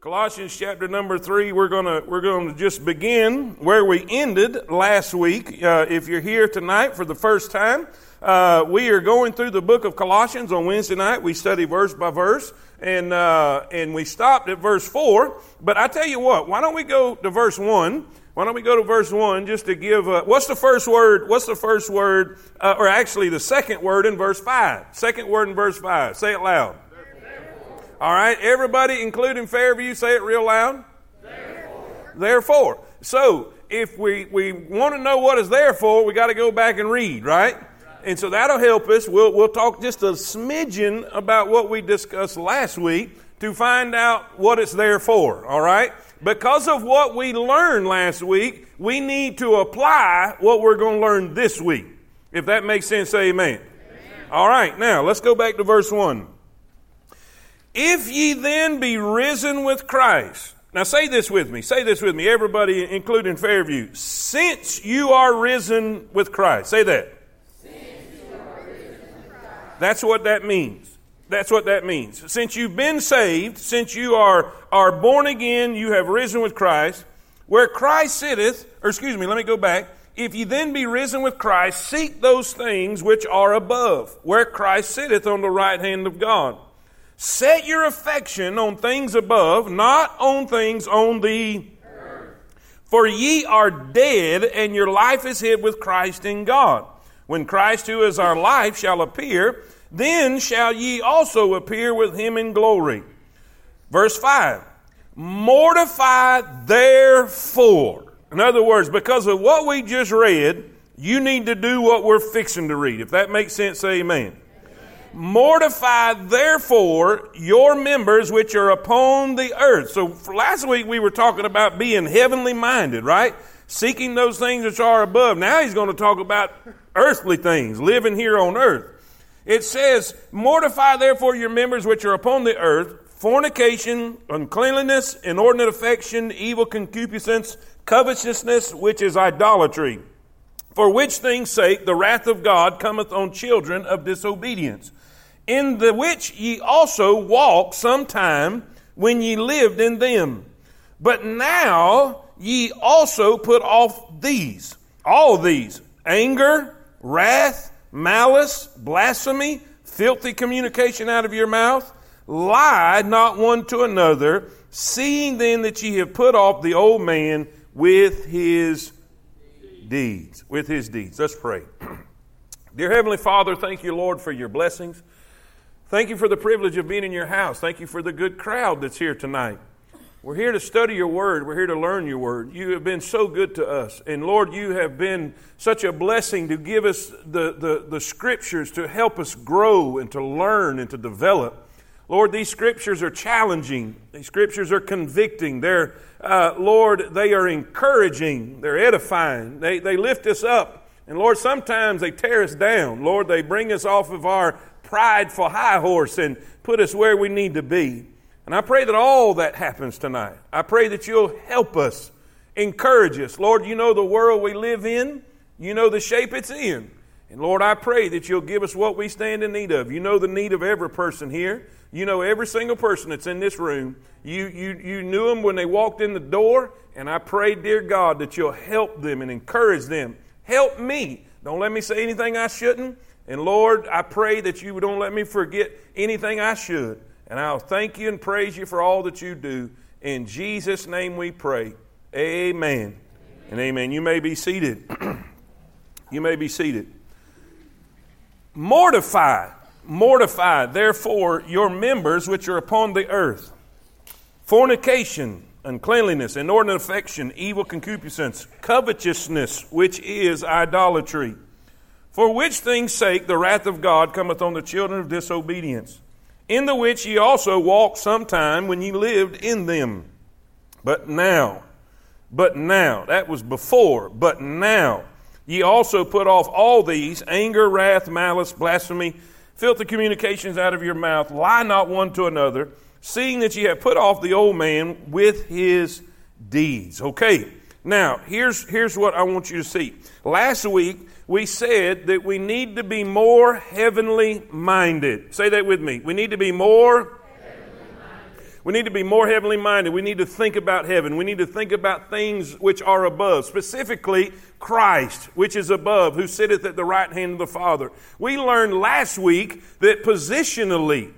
Colossians chapter number three. We're gonna we're gonna just begin where we ended last week. Uh, if you're here tonight for the first time, uh, we are going through the book of Colossians on Wednesday night. We study verse by verse, and uh, and we stopped at verse four. But I tell you what, why don't we go to verse one? Why don't we go to verse one just to give? Uh, what's the first word? What's the first word? Uh, or actually, the second word in verse five. Second word in verse five. Say it loud. All right, everybody, including Fairview, say it real loud. Therefore. Therefore. So, if we, we want to know what is there for, we got to go back and read, right? And so that'll help us. We'll, we'll talk just a smidgen about what we discussed last week to find out what it's there for, all right? Because of what we learned last week, we need to apply what we're going to learn this week. If that makes sense, say amen. amen. All right, now let's go back to verse 1. If ye then be risen with Christ. Now say this with me. Say this with me, everybody, including Fairview. Since you are risen with Christ. Say that. That's what that means. That's what that means. Since you've been saved, since you are, are born again, you have risen with Christ, where Christ sitteth, or excuse me, let me go back. If ye then be risen with Christ, seek those things which are above, where Christ sitteth on the right hand of God. Set your affection on things above, not on things on the earth. For ye are dead, and your life is hid with Christ in God. When Christ, who is our life, shall appear, then shall ye also appear with him in glory. Verse 5 Mortify therefore. In other words, because of what we just read, you need to do what we're fixing to read. If that makes sense, say amen. Mortify therefore your members which are upon the earth. So last week we were talking about being heavenly minded, right? Seeking those things which are above. Now he's going to talk about earthly things, living here on earth. It says, Mortify therefore your members which are upon the earth fornication, uncleanliness, inordinate affection, evil concupiscence, covetousness, which is idolatry. For which things sake the wrath of God cometh on children of disobedience in the which ye also walked sometime when ye lived in them. But now ye also put off these, all these anger, wrath, malice, blasphemy, filthy communication out of your mouth. Lie not one to another, seeing then that ye have put off the old man with his deeds. With his deeds. Let's pray. Dear Heavenly Father, thank you, Lord, for your blessings. Thank you for the privilege of being in your house. Thank you for the good crowd that's here tonight. We're here to study your word. We're here to learn your word. You have been so good to us. And Lord, you have been such a blessing to give us the, the, the scriptures to help us grow and to learn and to develop. Lord, these scriptures are challenging. These scriptures are convicting. They're, uh, Lord, they are encouraging. They're edifying. They, they lift us up. And Lord, sometimes they tear us down. Lord, they bring us off of our prideful high horse and put us where we need to be. And I pray that all that happens tonight. I pray that you'll help us, encourage us. Lord, you know the world we live in, you know the shape it's in. And Lord, I pray that you'll give us what we stand in need of. You know the need of every person here. You know every single person that's in this room. You, you, you knew them when they walked in the door. And I pray, dear God, that you'll help them and encourage them. Help me. Don't let me say anything I shouldn't. And Lord, I pray that you don't let me forget anything I should. And I'll thank you and praise you for all that you do. In Jesus' name we pray. Amen. amen. And amen. You may be seated. you may be seated. Mortify, mortify, therefore, your members which are upon the earth fornication, uncleanliness, inordinate affection, evil concupiscence, covetousness, which is idolatry for which things sake the wrath of God cometh on the children of disobedience, in the which ye also walked sometime when ye lived in them. But now, but now, that was before, but now, ye also put off all these anger, wrath, malice, blasphemy, filthy communications out of your mouth. Lie not one to another, seeing that ye have put off the old man with his deeds. Okay, now here's, here's what I want you to see. Last week, we said that we need to be more heavenly minded. Say that with me. We need to be more. We need to be more heavenly minded. We need to think about heaven. We need to think about things which are above, specifically Christ, which is above, who sitteth at the right hand of the Father. We learned last week that positionally,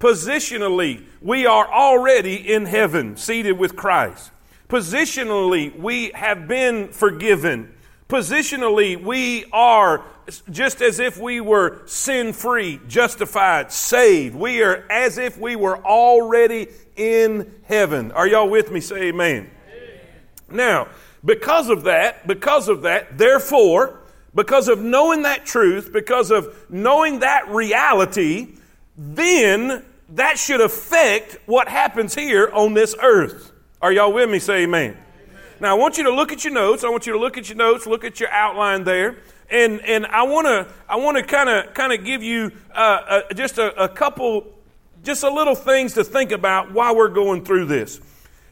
positionally, we are already in heaven, seated with Christ. Positionally, we have been forgiven. Positionally, we are just as if we were sin free, justified, saved. We are as if we were already in heaven. Are y'all with me? Say amen. amen. Now, because of that, because of that, therefore, because of knowing that truth, because of knowing that reality, then that should affect what happens here on this earth. Are y'all with me? Say amen. Now, I want you to look at your notes. I want you to look at your notes, look at your outline there. And, and I want to I want to kind of kind of give you uh, just a, a couple, just a little things to think about while we're going through this.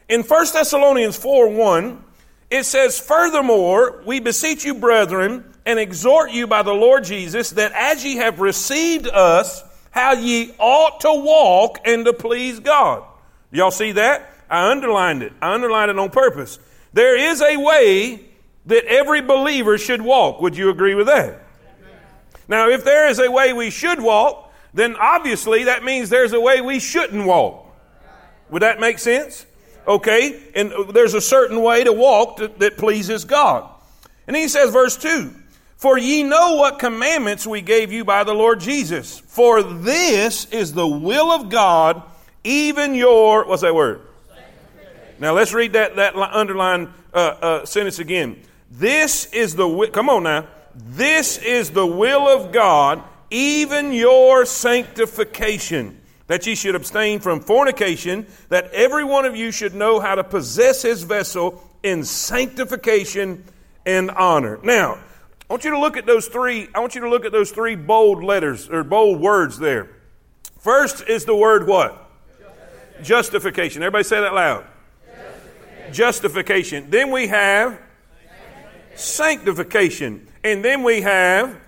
In 1 Thessalonians 4 1, it says, Furthermore, we beseech you, brethren, and exhort you by the Lord Jesus, that as ye have received us, how ye ought to walk and to please God. Y'all see that? I underlined it. I underlined it on purpose. There is a way that every believer should walk. Would you agree with that? Now, if there is a way we should walk, then obviously that means there's a way we shouldn't walk. Would that make sense? Okay, and there's a certain way to walk that, that pleases God. And he says, verse 2 For ye know what commandments we gave you by the Lord Jesus. For this is the will of God, even your, what's that word? Now let's read that, that underlined uh, uh, sentence again. This is the, come on now. This is the will of God, even your sanctification, that ye should abstain from fornication, that every one of you should know how to possess his vessel in sanctification and honor. Now, I want you to look at those three, I want you to look at those three bold letters or bold words there. First is the word what? Justification. Everybody say that loud justification. Then we have sanctification. And then we have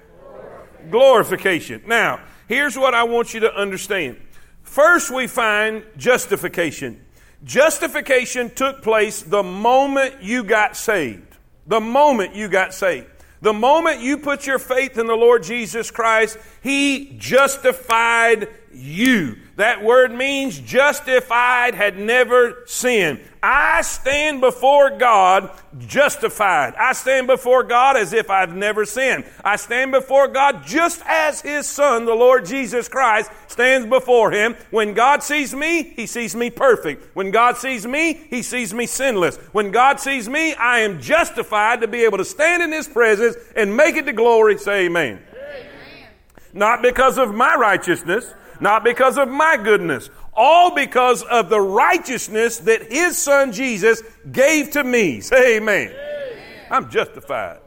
glorification. Now, here's what I want you to understand. First, we find justification. Justification took place the moment you got saved. The moment you got saved. The moment you put your faith in the Lord Jesus Christ, He justified you. That word means justified, had never sinned. I stand before God justified. I stand before God as if I've never sinned. I stand before God just as His Son, the Lord Jesus Christ, stands before Him. When God sees me, He sees me perfect. When God sees me, He sees me sinless. When God sees me, I am justified to be able to stand in His presence and make it to glory. Say amen. amen. Not because of my righteousness, not because of my goodness, all because of the righteousness that his son Jesus gave to me. Say amen. amen. I'm justified.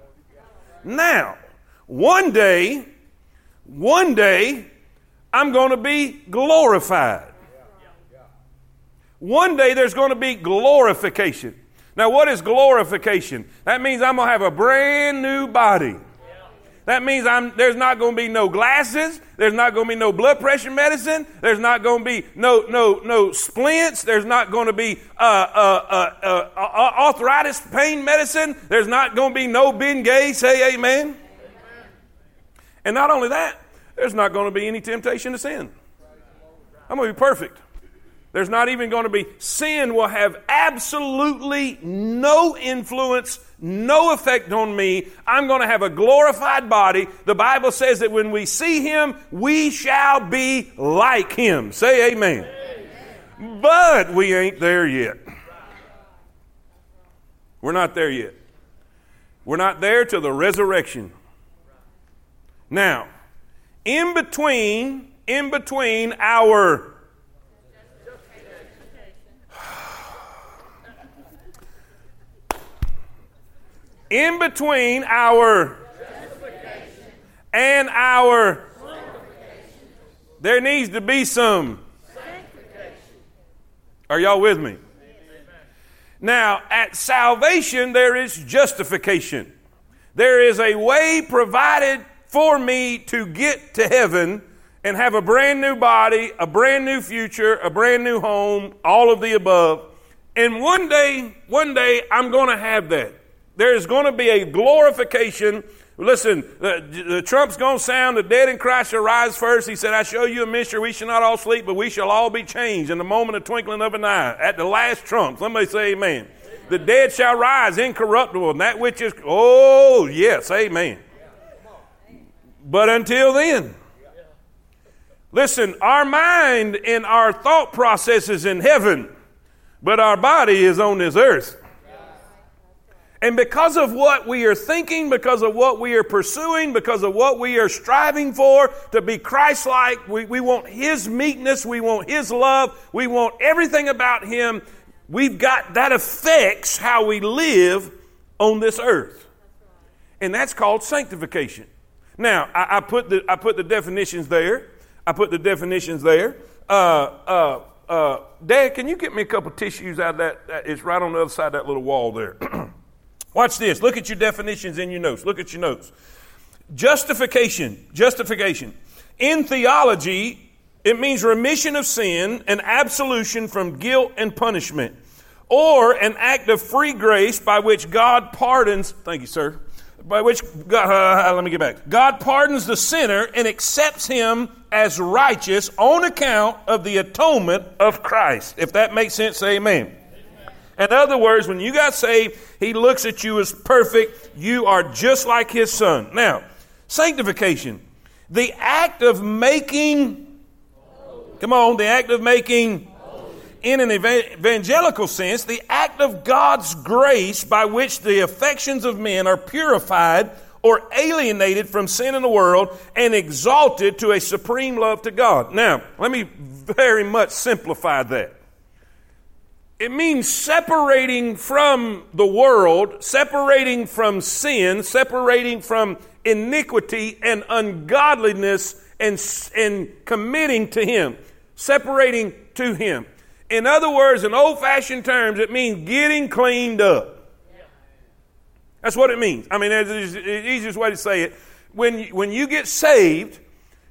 Now, one day, one day, I'm going to be glorified. One day there's going to be glorification. Now, what is glorification? That means I'm going to have a brand new body. That means I'm, there's not going to be no glasses. There's not going to be no blood pressure medicine. There's not going to be no, no, no splints. There's not going to be uh, uh, uh, uh, arthritis pain medicine. There's not going to be no Bengay. Say amen. amen. And not only that, there's not going to be any temptation to sin. I'm going to be perfect. There's not even going to be, sin will have absolutely no influence, no effect on me. I'm going to have a glorified body. The Bible says that when we see Him, we shall be like Him. Say amen. amen. But we ain't there yet. We're not there yet. We're not there till the resurrection. Now, in between, in between our in between our and our there needs to be some are y'all with me now at salvation there is justification there is a way provided for me to get to heaven and have a brand new body, a brand new future, a brand new home, all of the above. And one day, one day, I'm going to have that. There's going to be a glorification. Listen, the, the trump's going to sound, the dead in Christ shall rise first. He said, I show you a mystery. We shall not all sleep, but we shall all be changed in the moment of twinkling of an eye. At the last trump. Somebody say amen. The dead shall rise incorruptible, and that which is, oh, yes, amen. But until then, Listen, our mind and our thought process is in heaven, but our body is on this earth. And because of what we are thinking, because of what we are pursuing, because of what we are striving for to be Christ like, we, we want His meekness, we want His love, we want everything about Him. We've got that affects how we live on this earth. And that's called sanctification. Now, I, I put, the, I put the definitions there. I put the definitions there. Uh, uh, uh, Dad, can you get me a couple tissues out of that? It's right on the other side of that little wall there. Watch this. Look at your definitions in your notes. Look at your notes. Justification. Justification. In theology, it means remission of sin and absolution from guilt and punishment, or an act of free grace by which God pardons. Thank you, sir by which God, uh, let me get back. God pardons the sinner and accepts him as righteous on account of the atonement of Christ. If that makes sense, amen. In other words, when you got saved, he looks at you as perfect. You are just like his son. Now, sanctification, the act of making, come on, the act of making in an evangelical sense, the act of God's grace by which the affections of men are purified or alienated from sin in the world and exalted to a supreme love to God. Now, let me very much simplify that. It means separating from the world, separating from sin, separating from iniquity and ungodliness, and, and committing to Him, separating to Him. In other words, in old fashioned terms, it means getting cleaned up. That's what it means. I mean, it's the easiest way to say it. When, when you get saved,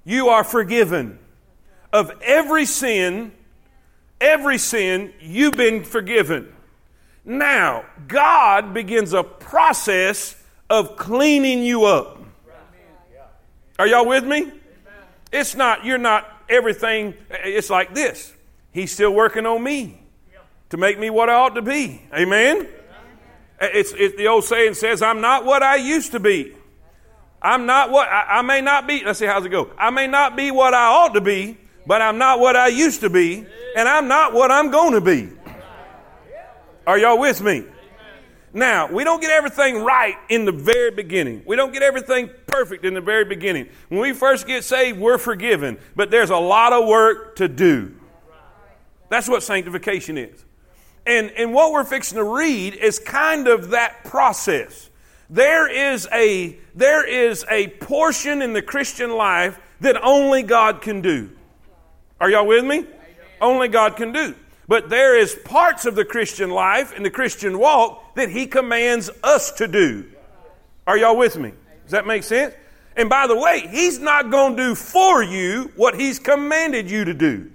you are forgiven of every sin, every sin, you've been forgiven. Now, God begins a process of cleaning you up. Are y'all with me? It's not, you're not everything, it's like this. He's still working on me to make me what I ought to be. Amen? It's, it, the old saying says, I'm not what I used to be. I'm not what, I, I, may not be, let's see, how's it go? I may not be what I ought to be, but I'm not what I used to be, and I'm not what I'm going to be. Are y'all with me? Now, we don't get everything right in the very beginning. We don't get everything perfect in the very beginning. When we first get saved, we're forgiven, but there's a lot of work to do. That's what sanctification is. And, and what we're fixing to read is kind of that process. There is, a, there is a portion in the Christian life that only God can do. Are y'all with me? Only God can do. But there is parts of the Christian life and the Christian walk that He commands us to do. Are y'all with me? Does that make sense? And by the way, He's not going to do for you what He's commanded you to do.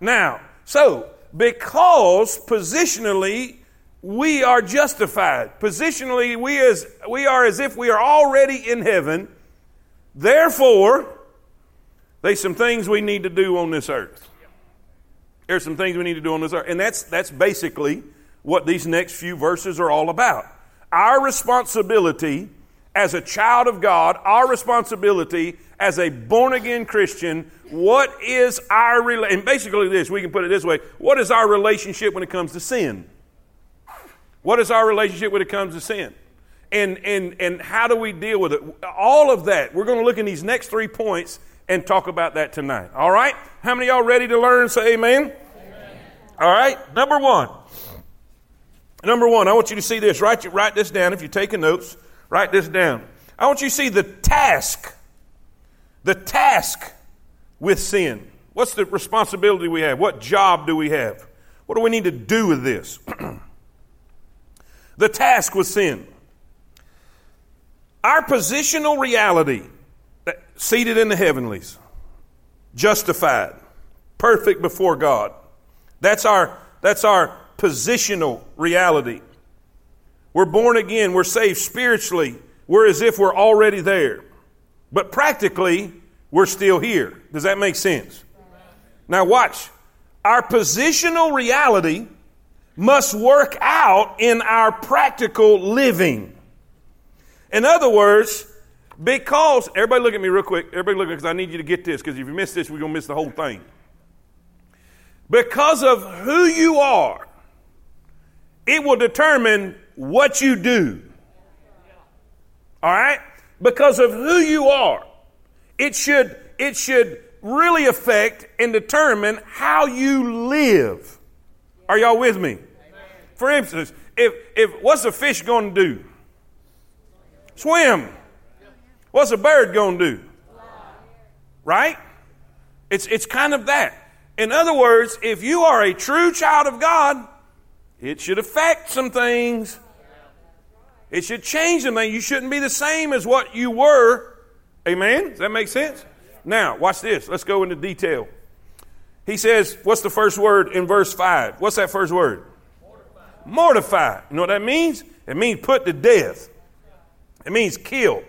Now, so because positionally we are justified, positionally we as we are as if we are already in heaven. Therefore, there's some things we need to do on this earth. There's some things we need to do on this earth, and that's that's basically what these next few verses are all about. Our responsibility as a child of God, our responsibility as a born again Christian, what is our relationship? And basically, this, we can put it this way what is our relationship when it comes to sin? What is our relationship when it comes to sin? And, and, and how do we deal with it? All of that, we're going to look in these next three points and talk about that tonight. All right? How many y'all ready to learn? Say amen. amen. All right? Number one. Number one, I want you to see this. Write, write this down if you're taking notes. Write this down. I want you to see the task, the task with sin. What's the responsibility we have? What job do we have? What do we need to do with this? the task with sin. Our positional reality seated in the heavenlies, justified, perfect before God. That's our, that's our positional reality. We're born again, we're saved spiritually, we're as if we're already there. But practically, we're still here. Does that make sense? Now, watch. Our positional reality must work out in our practical living. In other words, because, everybody look at me real quick. Everybody look at me because I need you to get this because if you miss this, we're going to miss the whole thing. Because of who you are, it will determine what you do. All right? Because of who you are, it should, it should really affect and determine how you live. Are y'all with me? For instance, if, if what's a fish going to do? Swim. What's a bird going to do? Right? It's, it's kind of that. In other words, if you are a true child of God, it should affect some things. It should change things. You shouldn't be the same as what you were. Amen? Does that make sense? Now, watch this. Let's go into detail. He says, what's the first word in verse 5? What's that first word? Mortify. Mortify. You know what that means? It means put to death. It means kill.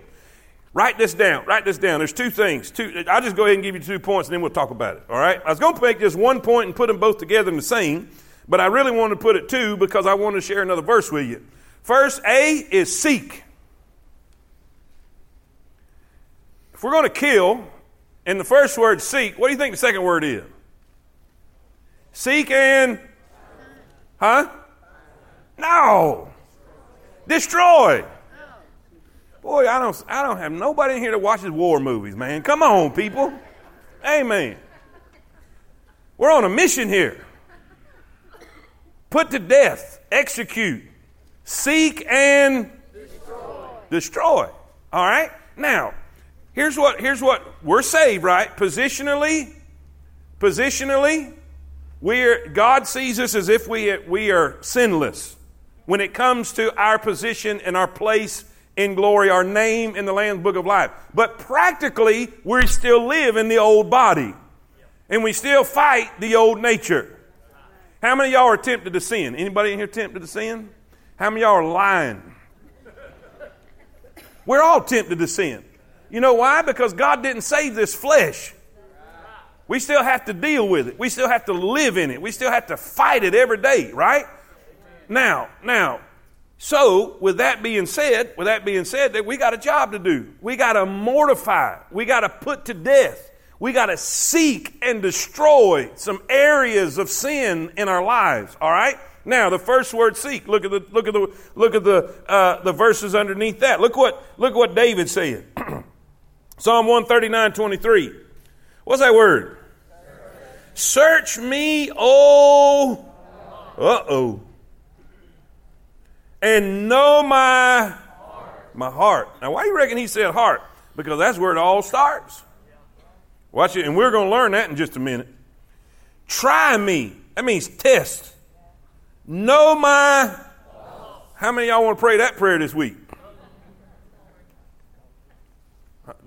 Write this down. Write this down. There's two things. Two, I'll just go ahead and give you two points and then we'll talk about it. All right? I was going to make just one point and put them both together in the same, but I really want to put it two because I want to share another verse with you. First, A is seek. If we're going to kill, and the first word seek, what do you think the second word is? Seek and, huh? No. Destroy. Boy, I don't, I don't have nobody in here that watches war movies, man. Come on, people. Amen. We're on a mission here. Put to death, execute, seek and destroy. destroy. All right? Now, here's what here's what we're saved, right? Positionally, positionally, we're God sees us as if we we are sinless when it comes to our position and our place in glory, our name in the Lamb's Book of Life. But practically, we still live in the old body. And we still fight the old nature. How many y'all are tempted to sin? Anybody in here tempted to sin? How many y'all are lying? We're all tempted to sin. You know why? Because God didn't save this flesh. We still have to deal with it. We still have to live in it. We still have to fight it every day, right? Now, now, so with that being said, with that being said, that we got a job to do. We got to mortify. We got to put to death. We got to seek and destroy some areas of sin in our lives. All right. Now, the first word "seek." Look at the look at the look at the uh, the verses underneath that. Look what look what David said. Psalm 139, 23. What's that word? Search me, oh, uh oh, and know my my heart. Now, why you reckon he said heart? Because that's where it all starts. Watch it, and we're going to learn that in just a minute. Try me. That means test. Know my. How many y'all want to pray that prayer this week?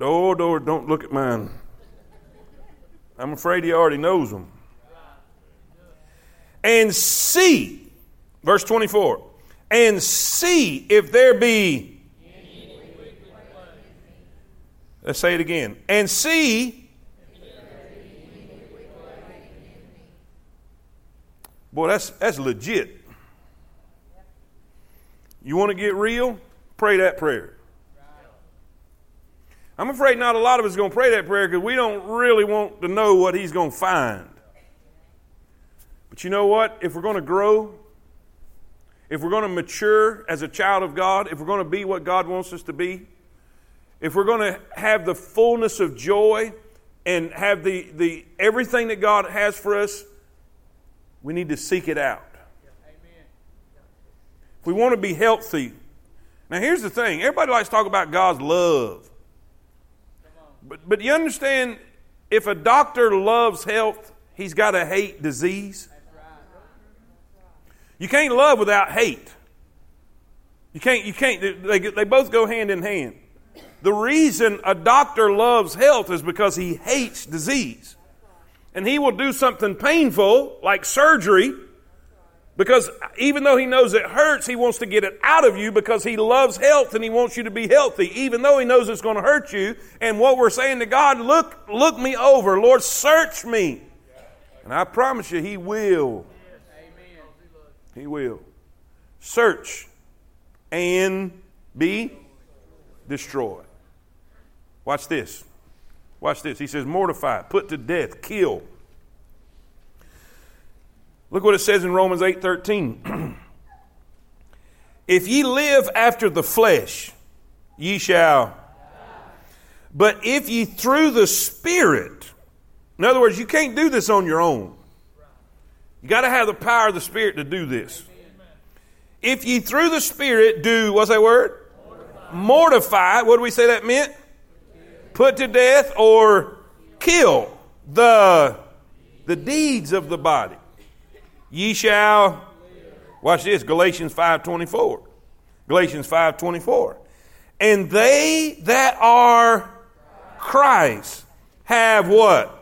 Oh, Lord, don't look at mine. I'm afraid he already knows them. And see, verse 24, and see if there be. Let's say it again. And see. Boy, that's, that's legit. You want to get real? Pray that prayer. I'm afraid not a lot of us going to pray that prayer because we don't really want to know what He's going to find. But you know what? If we're going to grow, if we're going to mature as a child of God, if we're going to be what God wants us to be, if we're going to have the fullness of joy and have the, the everything that God has for us, we need to seek it out. If we want to be healthy, now here's the thing: everybody likes to talk about God's love. But, but you understand, if a doctor loves health, he's got to hate disease. You can't love without hate. You can't, you can't, they, they both go hand in hand. The reason a doctor loves health is because he hates disease. And he will do something painful, like surgery, because even though he knows it hurts, he wants to get it out of you because he loves health and he wants you to be healthy, even though he knows it's going to hurt you. And what we're saying to God, look, look me over. Lord, search me. And I promise you, he will. He will. Search and be destroyed. Watch this. Watch this. He says, mortify, put to death, kill. Look what it says in Romans 8 13. if ye live after the flesh, ye shall. But if ye through the Spirit, in other words, you can't do this on your own. You got to have the power of the Spirit to do this. If ye through the Spirit do, what's that word? Mortify. Mortify. What do we say that meant? Put to death or kill the, the deeds of the body. Ye shall, watch this, Galatians 5.24. Galatians 5.24. And they that are Christ have what?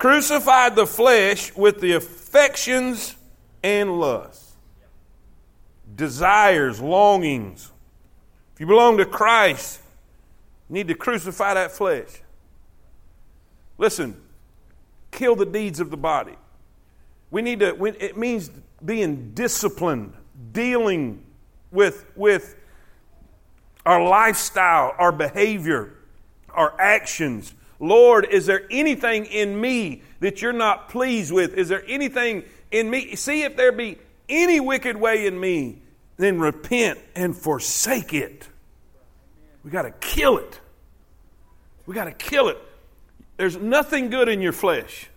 Crucified the flesh with the affections and lusts, desires, longings. If you belong to Christ, you need to crucify that flesh. Listen, kill the deeds of the body. We need to, it means being disciplined, dealing with, with our lifestyle, our behavior, our actions. Lord, is there anything in me that you're not pleased with? Is there anything in me? See if there be any wicked way in me, then repent and forsake it. We got to kill it. We got to kill it. There's nothing good in your flesh.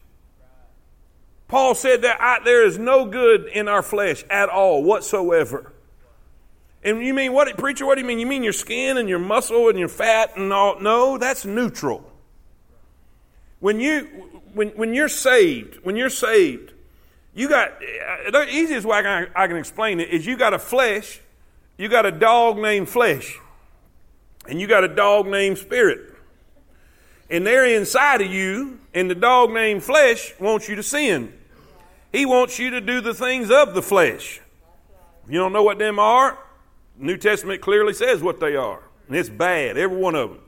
Paul said that I, there is no good in our flesh at all whatsoever. And you mean what, preacher? What do you mean? You mean your skin and your muscle and your fat and all? No, that's neutral. When you when when you're saved, when you're saved, you got the easiest way I can, I can explain it is you got a flesh, you got a dog named flesh, and you got a dog named spirit and they're inside of you, and the dog named flesh wants you to sin. He wants you to do the things of the flesh. You don't know what them are, New Testament clearly says what they are. And it's bad, every one of them.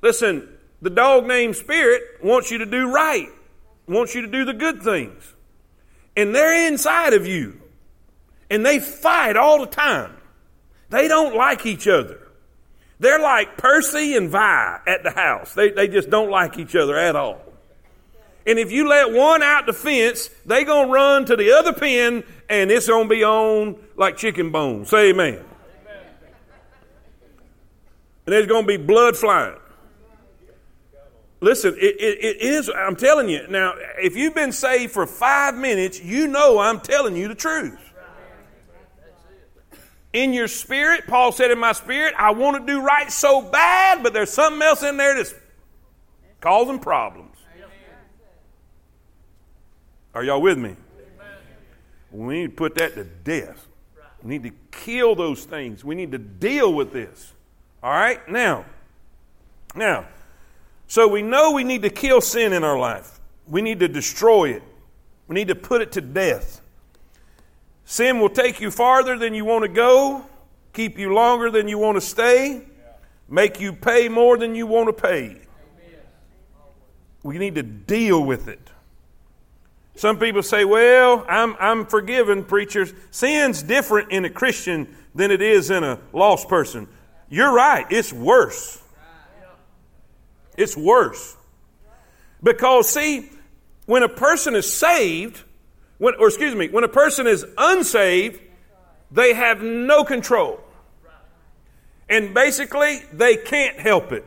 Listen, the dog named Spirit wants you to do right, wants you to do the good things. And they're inside of you. And they fight all the time. They don't like each other. They're like Percy and Vi at the house. They, they just don't like each other at all. And if you let one out the fence, they going to run to the other pen and it's going to be on like chicken bones. Say amen. And there's going to be blood flying. Listen, it, it, it is, I'm telling you. Now, if you've been saved for five minutes, you know I'm telling you the truth. In your spirit, Paul said, In my spirit, I want to do right so bad, but there's something else in there that's causing problems. Are y'all with me? We need to put that to death. We need to kill those things. We need to deal with this. All right? Now, now, so we know we need to kill sin in our life. We need to destroy it. We need to put it to death. Sin will take you farther than you want to go, keep you longer than you want to stay, make you pay more than you want to pay. We need to deal with it. Some people say, well, I'm, I'm forgiven, preachers. Sin's different in a Christian than it is in a lost person. You're right, it's worse. It's worse. Because, see, when a person is saved, when, or excuse me, when a person is unsaved, they have no control. And basically, they can't help it.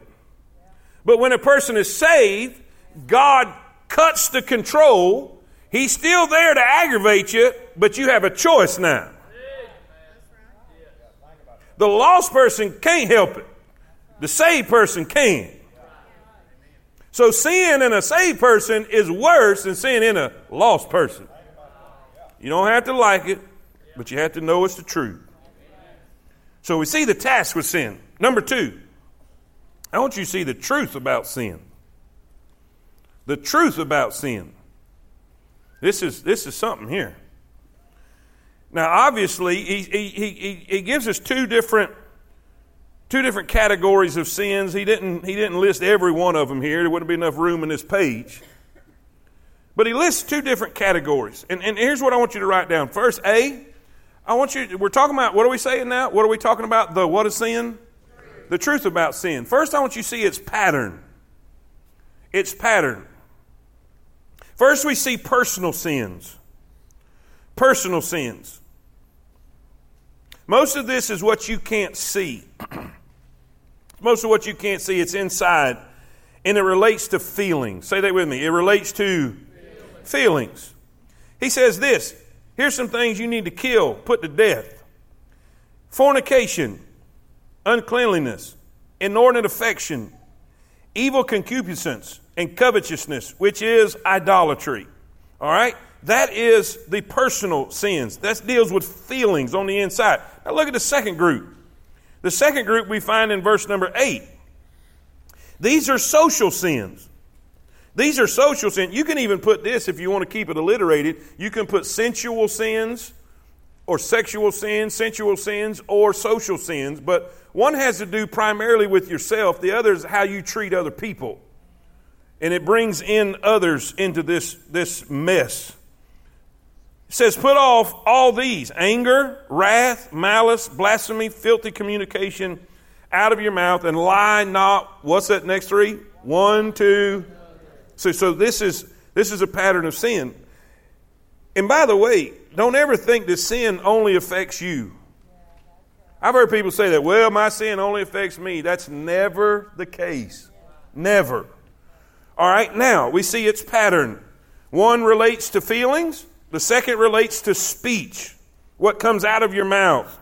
But when a person is saved, God cuts the control He's still there to aggravate you, but you have a choice now. The lost person can't help it. The saved person can. So sin in a saved person is worse than sin in a lost person. You don't have to like it, but you have to know it's the truth. So we see the task with sin. Number two, I want you to see the truth about sin. The truth about sin. This is, this is something here. Now, obviously, he, he, he, he gives us two different, two different categories of sins. He didn't, he didn't list every one of them here. There wouldn't be enough room in this page. But he lists two different categories. And, and here's what I want you to write down. First, A, I want you, we're talking about, what are we saying now? What are we talking about? The what is sin? The truth about sin. First, I want you to see its pattern. Its pattern. First, we see personal sins. Personal sins. Most of this is what you can't see. Most of what you can't see, it's inside. And it relates to feelings. Say that with me. It relates to feelings. feelings. He says this here's some things you need to kill, put to death fornication, uncleanliness, inordinate affection, evil concupiscence, and covetousness, which is idolatry. All right? That is the personal sins. That deals with feelings on the inside. Now look at the second group. The second group we find in verse number 8. These are social sins. These are social sins. You can even put this, if you want to keep it alliterated, you can put sensual sins or sexual sins, sensual sins, or social sins. But one has to do primarily with yourself, the other is how you treat other people. And it brings in others into this, this mess. Says, Put off all these anger, wrath, malice, blasphemy, filthy communication out of your mouth, and lie not. What's that next three? One, two. So, so this is this is a pattern of sin. And by the way, don't ever think that sin only affects you. I've heard people say that, well, my sin only affects me. That's never the case. Never. All right, now we see its pattern. One relates to feelings, the second relates to speech, what comes out of your mouth.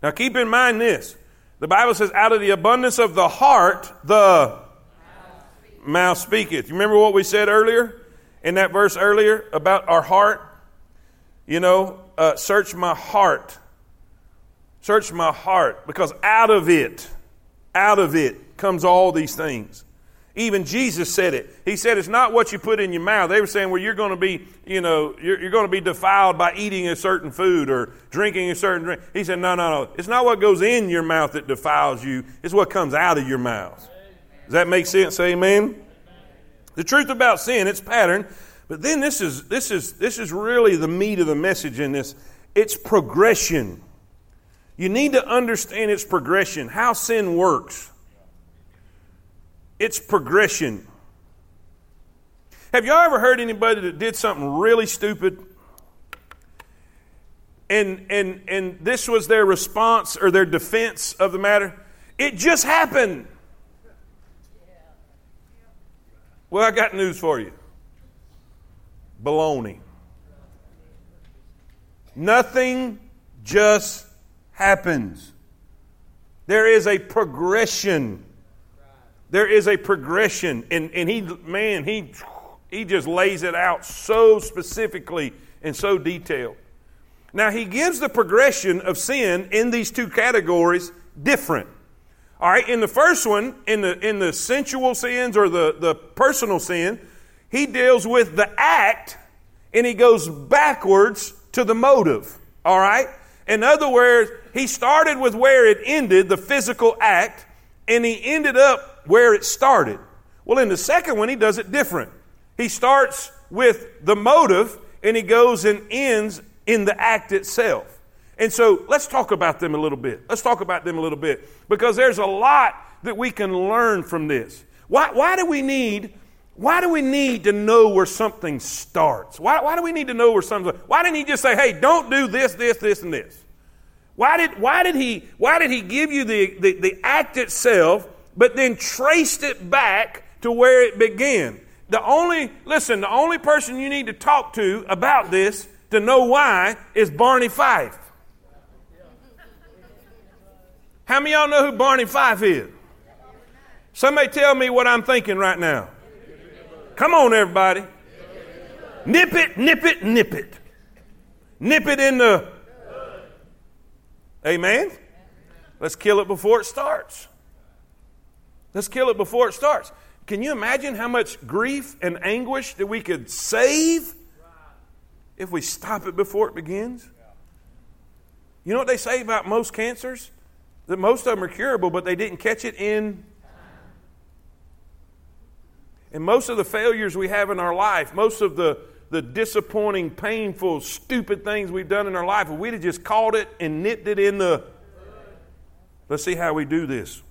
Now keep in mind this the Bible says, out of the abundance of the heart, the mouth speaketh. You remember what we said earlier in that verse earlier about our heart? You know, uh, search my heart. Search my heart because out of it, out of it comes all these things. Even Jesus said it. He said, It's not what you put in your mouth. They were saying, Well, you're going to be, you know, you're, you're going to be defiled by eating a certain food or drinking a certain drink. He said, No, no, no. It's not what goes in your mouth that defiles you, it's what comes out of your mouth. Does that make sense? Amen? The truth about sin, its pattern, but then this is this is this is really the meat of the message in this. It's progression. You need to understand its progression, how sin works. It's progression. Have y'all ever heard anybody that did something really stupid? And, and, and this was their response or their defense of the matter? It just happened. Well, I got news for you. Baloney. Nothing just happens. There is a progression there is a progression, and, and he, man, he, he just lays it out so specifically and so detailed. Now, he gives the progression of sin in these two categories different. All right, in the first one, in the, in the sensual sins or the, the personal sin, he deals with the act and he goes backwards to the motive. All right? In other words, he started with where it ended, the physical act, and he ended up where it started. Well, in the second one, he does it different. He starts with the motive and he goes and ends in the act itself. And so let's talk about them a little bit. Let's talk about them a little bit because there's a lot that we can learn from this. Why, why do we need why do we need to know where something starts? Why, why do we need to know where something why didn't he just say, hey, don't do this, this, this, and this? Why did, why did he why did he give you the, the, the act itself but then traced it back to where it began. The only, listen, the only person you need to talk to about this to know why is Barney Fife. How many y'all know who Barney Fife is? Somebody tell me what I'm thinking right now. Come on, everybody. Nip it, nip it, nip it. Nip it in the. Amen? Let's kill it before it starts. Let's kill it before it starts. Can you imagine how much grief and anguish that we could save if we stop it before it begins? You know what they say about most cancers? That most of them are curable, but they didn't catch it in. And most of the failures we have in our life, most of the, the disappointing, painful, stupid things we've done in our life, if we'd have just caught it and nipped it in the. Let's see how we do this.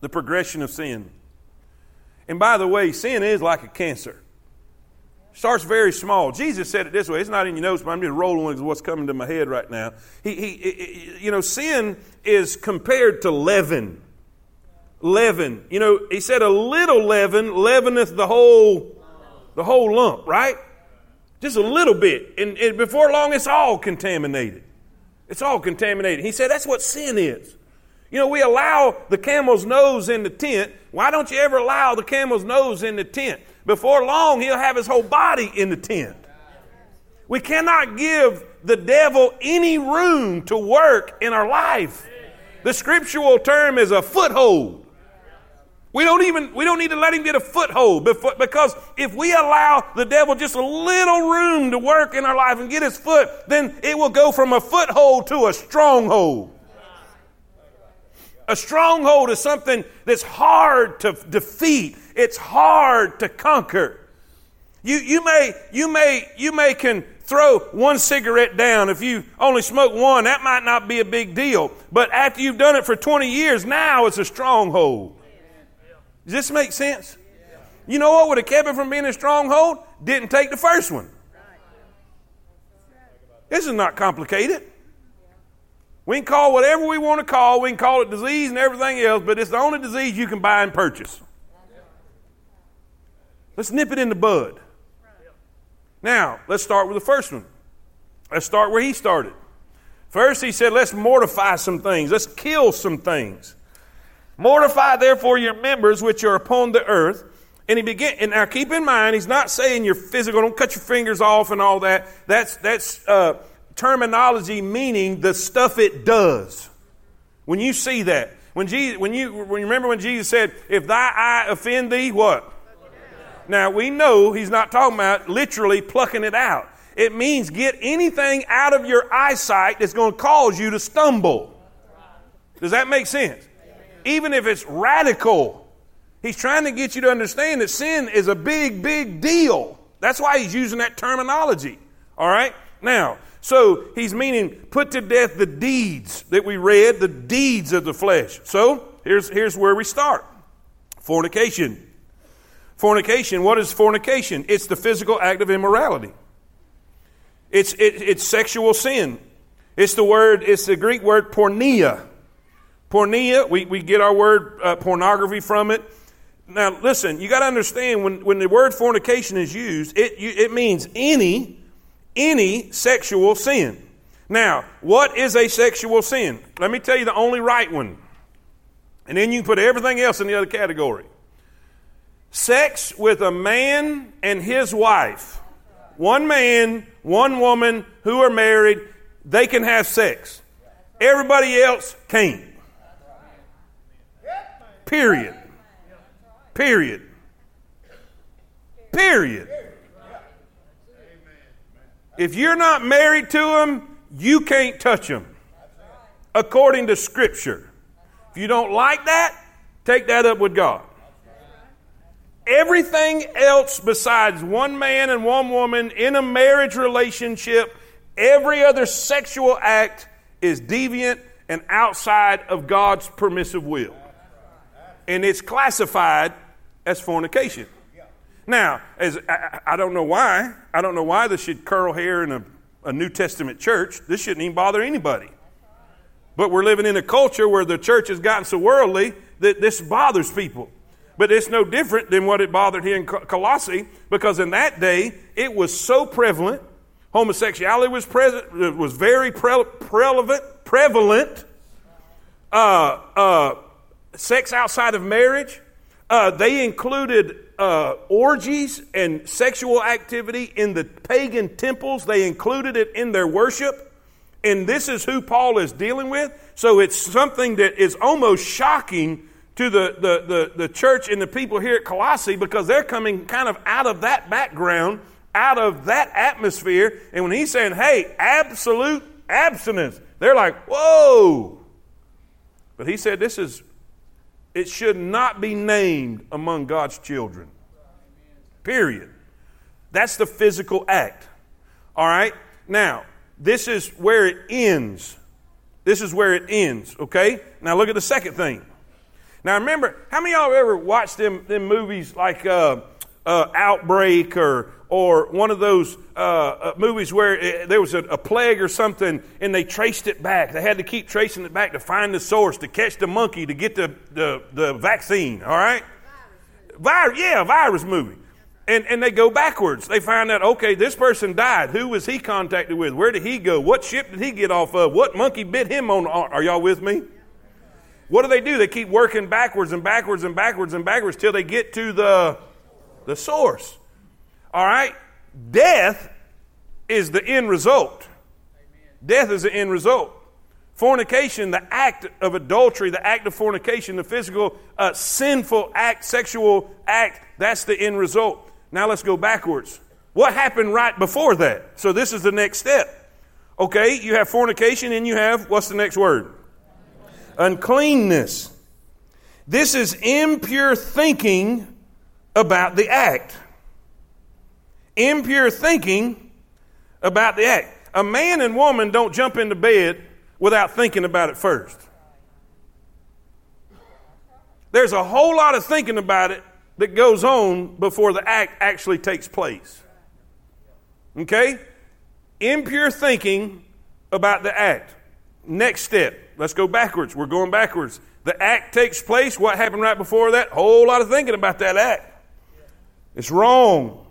The progression of sin. And by the way, sin is like a cancer. Starts very small. Jesus said it this way. It's not in your notes, but I'm just rolling with what's coming to my head right now. He, he, he, you know, sin is compared to leaven. Leaven. You know, he said a little leaven leaveneth the whole, the whole lump, right? Just a little bit. And, and before long, it's all contaminated. It's all contaminated. He said that's what sin is. You know, we allow the camel's nose in the tent. Why don't you ever allow the camel's nose in the tent? Before long, he'll have his whole body in the tent. We cannot give the devil any room to work in our life. The scriptural term is a foothold. We don't even we don't need to let him get a foothold because if we allow the devil just a little room to work in our life and get his foot, then it will go from a foothold to a stronghold. A stronghold is something that's hard to defeat. It's hard to conquer. You, you may, you may, you may can throw one cigarette down. If you only smoke one, that might not be a big deal. But after you've done it for 20 years, now it's a stronghold. Does this make sense? You know what would have kept it from being a stronghold? Didn't take the first one. This is not complicated. We can call whatever we want to call. We can call it disease and everything else, but it's the only disease you can buy and purchase. Let's nip it in the bud. Now, let's start with the first one. Let's start where he started. First, he said, let's mortify some things. Let's kill some things. Mortify, therefore, your members which are upon the earth. And he began, and now keep in mind, he's not saying you're physical, don't cut your fingers off and all that. That's, that's, uh, terminology meaning the stuff it does. When you see that, when Jesus, when you, when you remember when Jesus said, "If thy eye offend thee, what?" Now we know he's not talking about literally plucking it out. It means get anything out of your eyesight that's going to cause you to stumble. Does that make sense? Even if it's radical, he's trying to get you to understand that sin is a big, big deal. That's why he's using that terminology. All right? Now, so he's meaning put to death the deeds that we read, the deeds of the flesh. So here's, here's where we start fornication. Fornication, what is fornication? It's the physical act of immorality. It's, it, it's sexual sin. It's the word, it's the Greek word porneia. Porneia, we, we get our word uh, pornography from it. Now, listen, you got to understand when, when the word fornication is used, it, you, it means any any sexual sin. Now, what is a sexual sin? Let me tell you the only right one. And then you put everything else in the other category. Sex with a man and his wife. One man, one woman who are married, they can have sex. Everybody else can't. Period. Period. Period. If you're not married to them, you can't touch them, according to Scripture. If you don't like that, take that up with God. Everything else besides one man and one woman in a marriage relationship, every other sexual act is deviant and outside of God's permissive will. And it's classified as fornication. Now, as I, I, don't know why, I don't know why this should curl hair in a, a New Testament church. This shouldn't even bother anybody. But we're living in a culture where the church has gotten so worldly that this bothers people. But it's no different than what it bothered here in Colossae, because in that day it was so prevalent. Homosexuality was present, was very pre- prevalent. Prevalent. Uh, uh, sex outside of marriage. Uh, they included uh, orgies and sexual activity in the pagan temples. They included it in their worship. And this is who Paul is dealing with. So it's something that is almost shocking to the, the, the, the church and the people here at Colossae because they're coming kind of out of that background, out of that atmosphere. And when he's saying, hey, absolute abstinence, they're like, whoa. But he said, this is, it should not be named among God's children. Period. That's the physical act. All right? Now, this is where it ends. This is where it ends, okay? Now look at the second thing. Now remember, how many of y'all ever watched them, them movies like uh, uh, Outbreak or, or one of those uh, uh movies where it, there was a, a, plague or something and they traced it back? They had to keep tracing it back to find the source, to catch the monkey, to get the, the, the vaccine, all right? Virus, yeah, virus movie. And, and they go backwards. They find out, okay, this person died. Who was he contacted with? Where did he go? What ship did he get off of? What monkey bit him on? Are y'all with me? What do they do? They keep working backwards and backwards and backwards and backwards till they get to the, the source. All right? Death is the end result. Death is the end result. Fornication, the act of adultery, the act of fornication, the physical, uh, sinful act, sexual act, that's the end result. Now let's go backwards. What happened right before that? So this is the next step. Okay, you have fornication and you have, what's the next word? Uncleanness. This is impure thinking about the act. Impure thinking about the act. A man and woman don't jump into bed without thinking about it first. There's a whole lot of thinking about it that goes on before the act actually takes place. Okay? Impure thinking about the act. Next step. Let's go backwards. We're going backwards. The act takes place. What happened right before that? Whole lot of thinking about that act. It's wrong.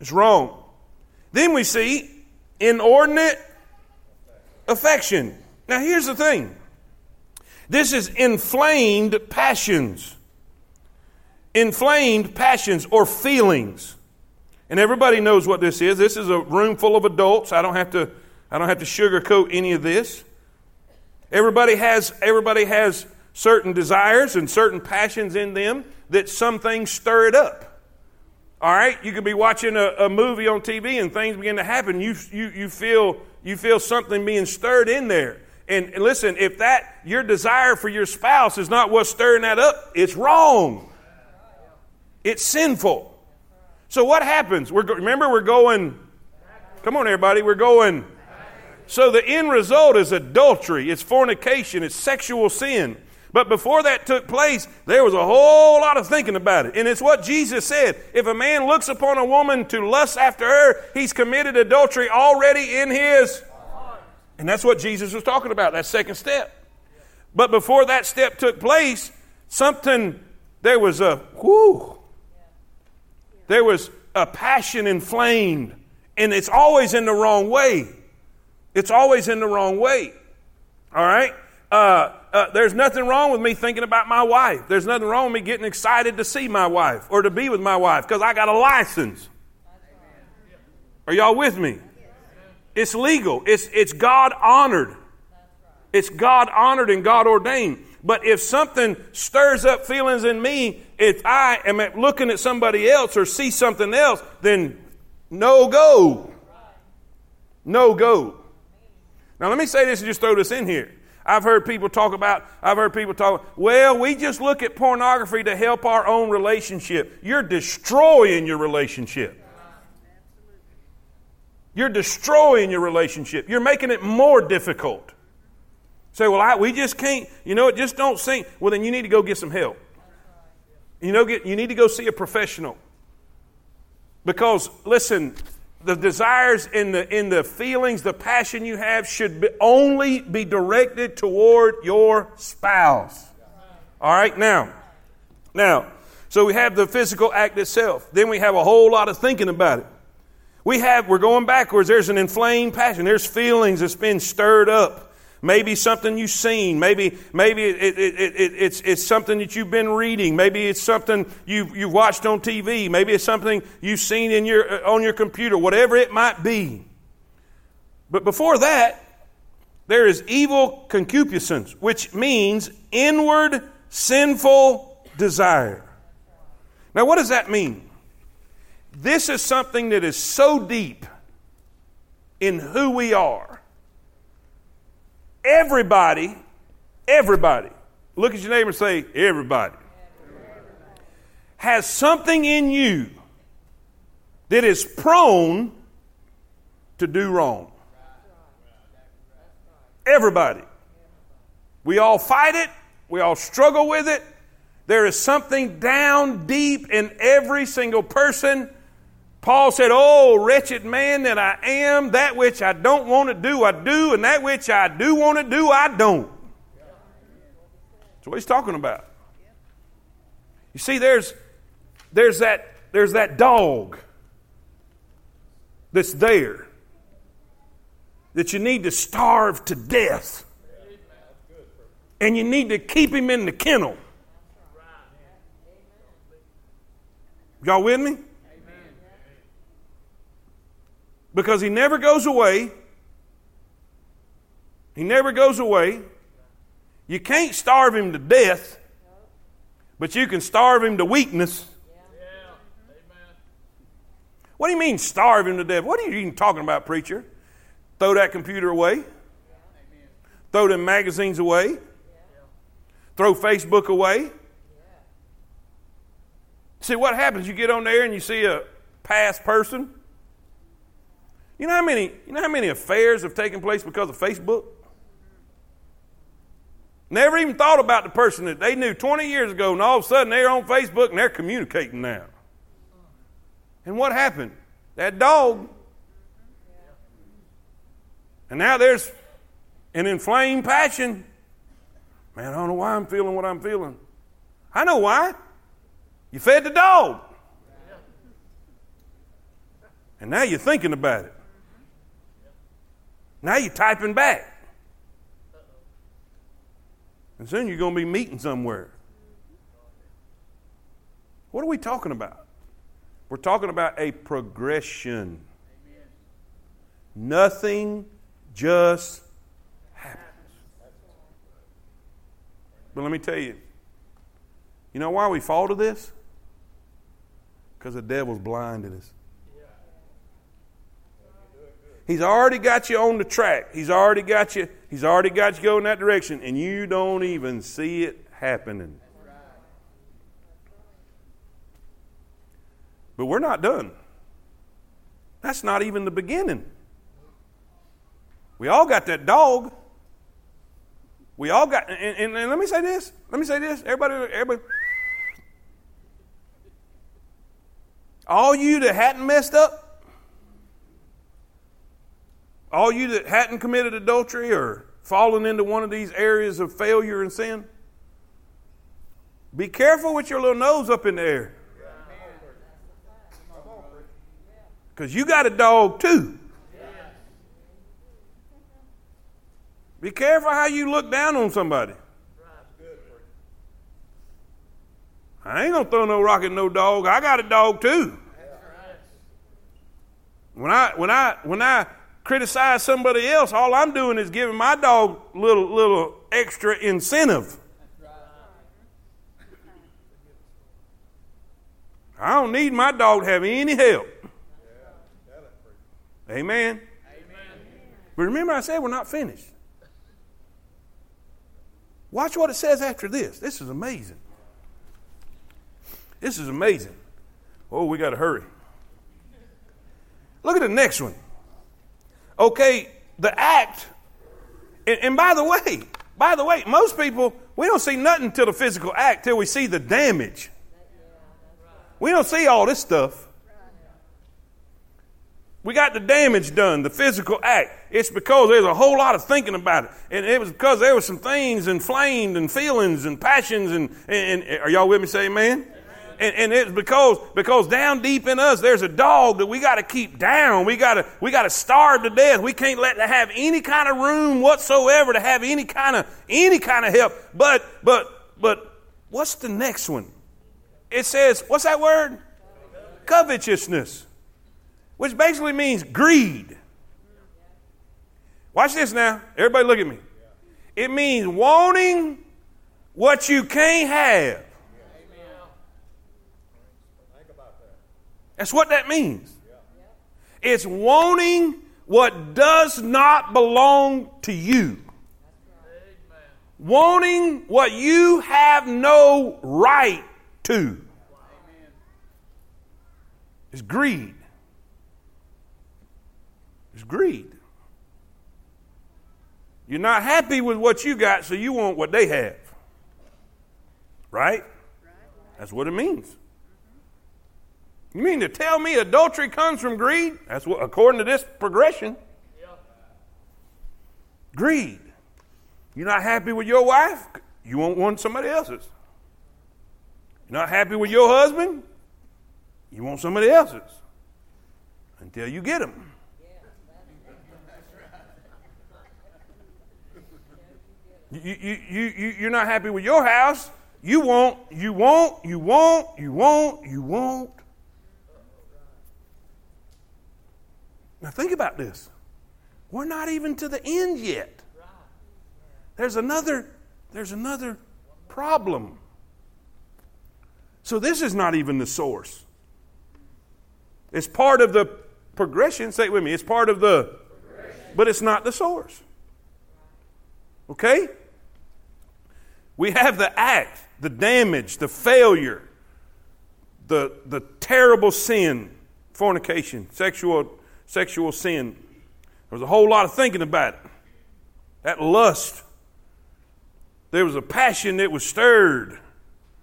It's wrong. Then we see inordinate affection. Now, here's the thing this is inflamed passions inflamed passions or feelings. And everybody knows what this is. This is a room full of adults. I don't have to, I don't have to sugarcoat any of this. Everybody has, everybody has certain desires and certain passions in them that some things stir it up. All right, you could be watching a, a, movie on TV and things begin to happen. You, you, you, feel, you feel something being stirred in there. And, and listen, if that, your desire for your spouse is not what's stirring that up, it's wrong. It's sinful. So what happens? We're, remember, we're going, come on, everybody, we're going. So the end result is adultery, it's fornication, it's sexual sin. But before that took place, there was a whole lot of thinking about it. And it's what Jesus said. If a man looks upon a woman to lust after her, he's committed adultery already in his. And that's what Jesus was talking about, that second step. But before that step took place, something, there was a, whoo, there was a passion inflamed, and it's always in the wrong way. It's always in the wrong way. All right? Uh, uh, there's nothing wrong with me thinking about my wife. There's nothing wrong with me getting excited to see my wife or to be with my wife because I got a license. Are y'all with me? It's legal. It's, it's God honored. It's God honored and God ordained. But if something stirs up feelings in me, if I am looking at somebody else or see something else, then no go. No go. Now, let me say this and just throw this in here. I've heard people talk about, I've heard people talk, well, we just look at pornography to help our own relationship. You're destroying your relationship. You're destroying your relationship. You're making it more difficult. Say, well, I, we just can't, you know, it just don't seem. Well, then you need to go get some help. You know, get, you need to go see a professional. Because, listen, the desires and the, in the feelings, the passion you have should be, only be directed toward your spouse. All right, now, now, so we have the physical act itself. Then we have a whole lot of thinking about it. We have, we're going backwards. There's an inflamed passion. There's feelings that's been stirred up. Maybe something you've seen. Maybe, maybe it, it, it, it's, it's something that you've been reading. Maybe it's something you've, you've watched on TV. Maybe it's something you've seen in your, uh, on your computer, whatever it might be. But before that, there is evil concupiscence, which means inward sinful desire. Now, what does that mean? This is something that is so deep in who we are. Everybody, everybody, look at your neighbor and say, everybody, has something in you that is prone to do wrong. Everybody. We all fight it, we all struggle with it. There is something down deep in every single person. Paul said, Oh, wretched man that I am, that which I don't want to do, I do, and that which I do want to do, I don't. That's what he's talking about. You see, there's, there's, that, there's that dog that's there that you need to starve to death. And you need to keep him in the kennel. Y'all with me? Because he never goes away. He never goes away. You can't starve him to death, but you can starve him to weakness. What do you mean starve him to death? What are you even talking about, preacher? Throw that computer away. Throw them magazines away. Throw Facebook away. See what happens? You get on there and you see a past person. You know how many you know how many affairs have taken place because of Facebook? Never even thought about the person that they knew 20 years ago, and all of a sudden they're on Facebook and they're communicating now. And what happened? That dog. And now there's an inflamed passion. Man, I don't know why I'm feeling what I'm feeling. I know why. You fed the dog. And now you're thinking about it. Now you're typing back. And soon you're going to be meeting somewhere. What are we talking about? We're talking about a progression. Nothing just happens. But let me tell you, you know why we fall to this? Because the devil's blinded us. He's already got you on the track. He's already got you. He's already got you going that direction, and you don't even see it happening. But we're not done. That's not even the beginning. We all got that dog. We all got, and, and, and let me say this. Let me say this. Everybody, everybody. All you that hadn't messed up, all you that hadn't committed adultery or fallen into one of these areas of failure and sin, be careful with your little nose up in the air. Because you got a dog too. Be careful how you look down on somebody. I ain't gonna throw no rock at no dog. I got a dog too. When I when I when I criticize somebody else, all I'm doing is giving my dog little little extra incentive. I don't need my dog to have any help. Amen. Amen. But remember, I said we're not finished. Watch what it says after this. This is amazing. This is amazing. Oh, we got to hurry. Look at the next one. Okay, the act, and, and, by the way, by the way, most people, we don't see nothing till the physical act till we see the damage. We don't see all this stuff. We got the damage done, the physical act. It's because there's a whole lot of thinking about it. And it was because there were some things inflamed and feelings and passions and, and, and are y'all with me? Say amen? And, and, it's because because down deep in us there's a dog that we got to keep down. We got to we got to starve to death. We can't let have any kind of room whatsoever to have any kind of any kind of help. But but but what's the next one? It says what's that word? Covetousness which basically means greed. Watch this now. Everybody look at me. It means wanting what you can't have. That's what that means. It's wanting what does not belong to you. Wanting what you have no right to. It's greed. It's greed. You're not happy with what you got, so you want what they have. Right? That's what it means. You mean to tell me adultery comes from greed? That's what, according to this progression. Greed. You're not happy with your wife? You want one somebody else's. You're not happy with your husband? You want somebody else's. Until you get them. You, you, you, you, you're not happy with your house. You want, you want, you want, you want, you want. Now think about this. We're not even to the end yet. There's another there's another problem. So this is not even the source. It's part of the progression. Say it with me. It's part of the but it's not the source. Okay? We have the act, the damage, the failure, the, the terrible sin, fornication, sexual sexual sin. There was a whole lot of thinking about it. That lust. There was a passion that was stirred,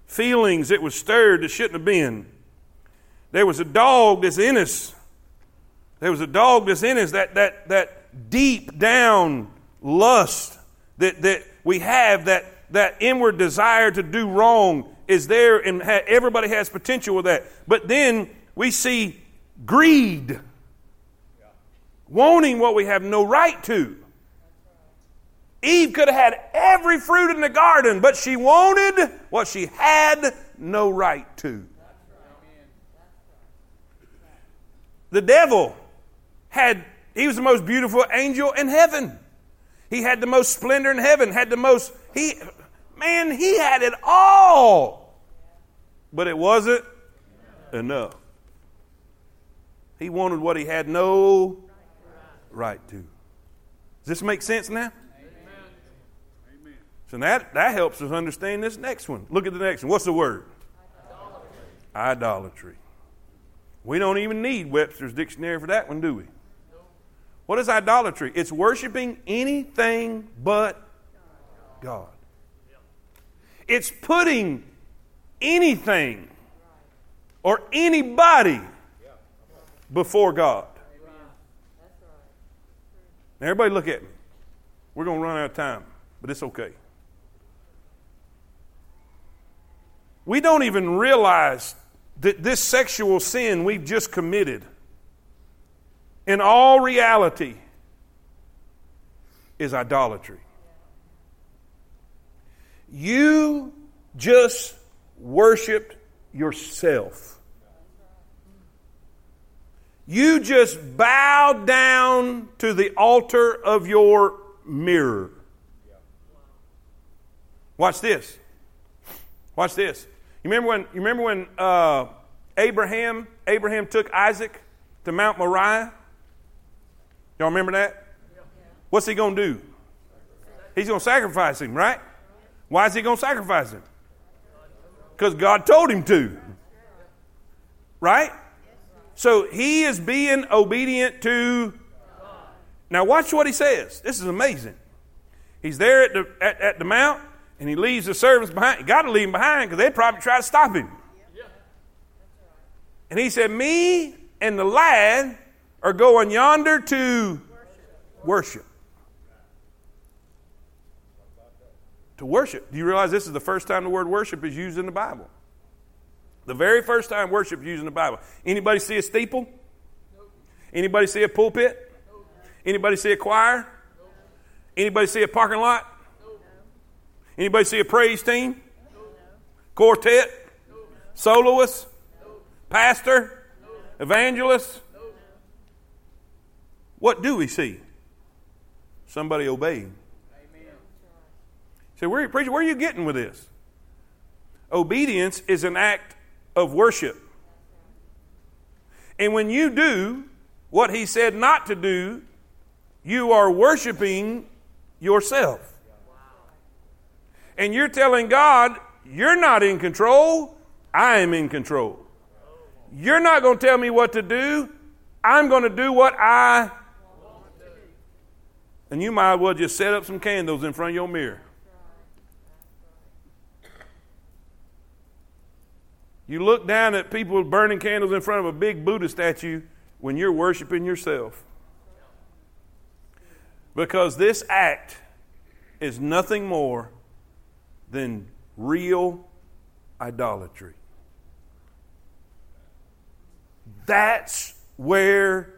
feelings that was stirred that shouldn't have been. There was a dog that's in us. There was a dog that's in us, that, that, that deep down lust that, that we have, that, that inward desire to do wrong is there, and ha- everybody has potential with that. But then we see greed wanting what we have no right to. Eve could have had every fruit in the garden, but she wanted what she had no right to. The devil had, he was the most beautiful angel in heaven. He had the most splendor in heaven, had the most, he, man, he had it all. But it wasn't enough. He wanted what he had no right to. Does this make sense now? Amen. So that, that helps us understand this next one. Look at the next one. What's the word? Idolatry. Idolatry. We don't even need Webster's dictionary for that one, do we? What is idolatry? It's worshiping anything but God. It's putting anything or anybody before God. Now, everybody look at me. We're going to run out of time, but it's okay. We don't even realize that this sexual sin we've just committed, in all reality, is idolatry. You just worshiped yourself. You just bow down to the altar of your mirror. Watch this. Watch this. You remember when? You remember when uh, Abraham Abraham took Isaac to Mount Moriah? Y'all remember that? What's he going to do? He's going to sacrifice him, right? Why is he going to sacrifice him? Because God told him to. Right? So he is being obedient to. Now, watch what he says. This is amazing. He's there at the, at, at the mount, and he leaves the servants behind. You got to leave them behind because they'd probably try to stop him. And he said, Me and the lad are going yonder to worship. To worship. Do you realize this is the first time the word worship is used in the Bible? The very first time worship used in the Bible. Anybody see a steeple? Anybody see a pulpit? Anybody see a choir? Anybody see a parking lot? Anybody see a praise team? Quartet? Soloist? Pastor? Evangelist? What do we see? Somebody obeying. So, where, preacher, where are you getting with this? Obedience is an act of worship. And when you do what he said not to do, you are worshiping yourself. And you're telling God, you're not in control, I am in control. You're not going to tell me what to do, I'm going to do what I. And you might as well just set up some candles in front of your mirror. You look down at people burning candles in front of a big Buddha statue when you're worshiping yourself. Because this act is nothing more than real idolatry. That's where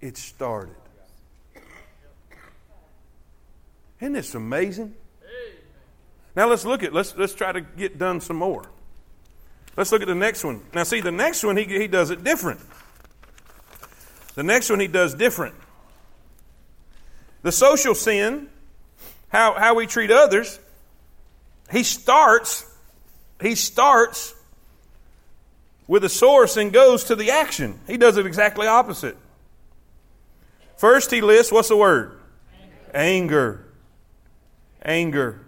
it started. Isn't this amazing? Now let's look at let's let's try to get done some more. Let's look at the next one. Now, see, the next one, he, he does it different. The next one, he does different. The social sin, how, how we treat others, he starts, he starts with the source and goes to the action. He does it exactly opposite. First, he lists what's the word? Anger. Anger. Anger.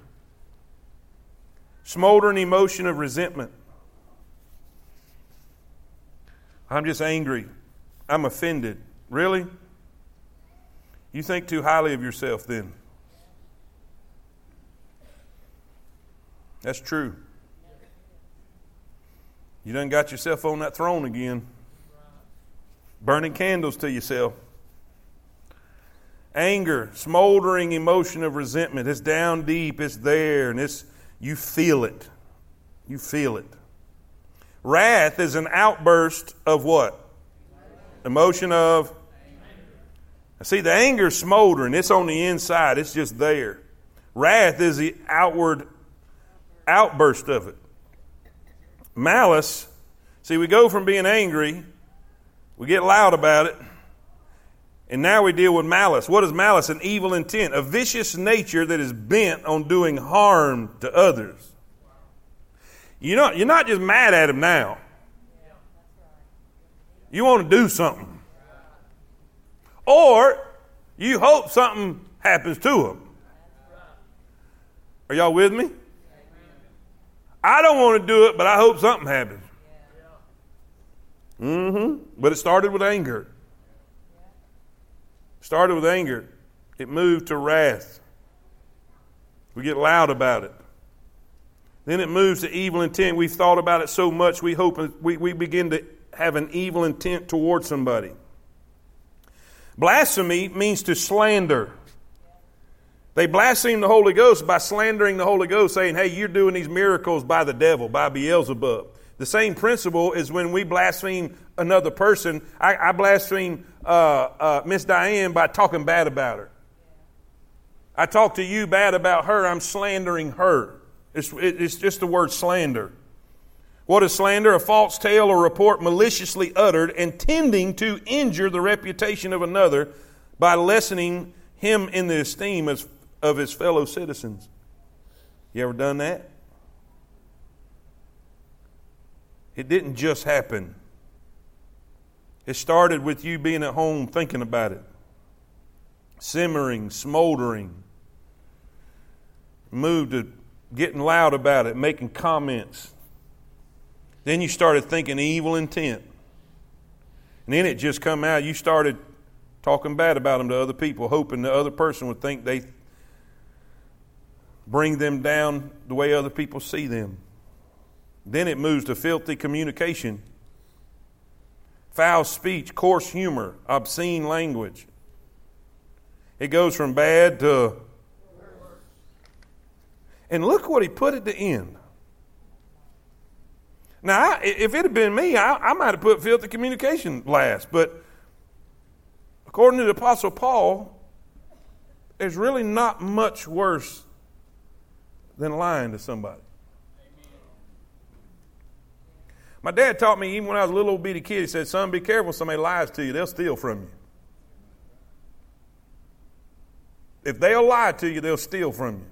Smoldering emotion of resentment. I'm just angry. I'm offended. Really? You think too highly of yourself then. That's true. You done got yourself on that throne again, burning candles to yourself. Anger, smoldering emotion of resentment. It's down deep, it's there, and it's you feel it. You feel it. Wrath is an outburst of what? Emotion of. See, the anger is smoldering. It's on the inside. It's just there. Wrath is the outward outburst of it. Malice, see, we go from being angry, we get loud about it, and now we deal with malice. What is malice? An evil intent, a vicious nature that is bent on doing harm to others. You know, you're not just mad at him now. You want to do something. Or you hope something happens to him. Are y'all with me? I don't want to do it, but I hope something happens. Mm-hmm. But it started with anger. Started with anger. It moved to wrath. We get loud about it. Then it moves to evil intent. We've thought about it so much, we hope we, we begin to have an evil intent towards somebody. Blasphemy means to slander. They blaspheme the Holy Ghost by slandering the Holy Ghost, saying, hey, you're doing these miracles by the devil, by Beelzebub. The same principle is when we blaspheme another person. I, I blaspheme uh, uh, Miss Diane by talking bad about her. I talk to you bad about her, I'm slandering her. It's, it's just the word slander. What is slander? A false tale or report maliciously uttered, intending to injure the reputation of another by lessening him in the esteem of, of his fellow citizens. You ever done that? It didn't just happen. It started with you being at home thinking about it, simmering, smoldering, moved to getting loud about it, making comments. Then you started thinking evil intent. And then it just come out, you started talking bad about them to other people, hoping the other person would think they bring them down the way other people see them. Then it moves to filthy communication, foul speech, coarse humor, obscene language. It goes from bad to and look what he put at the end. Now, if it had been me, I, I might have put filthy communication last. But according to the Apostle Paul, there's really not much worse than lying to somebody. My dad taught me, even when I was a little bitty kid, he said, Son, be careful, when somebody lies to you, they'll steal from you. If they'll lie to you, they'll steal from you.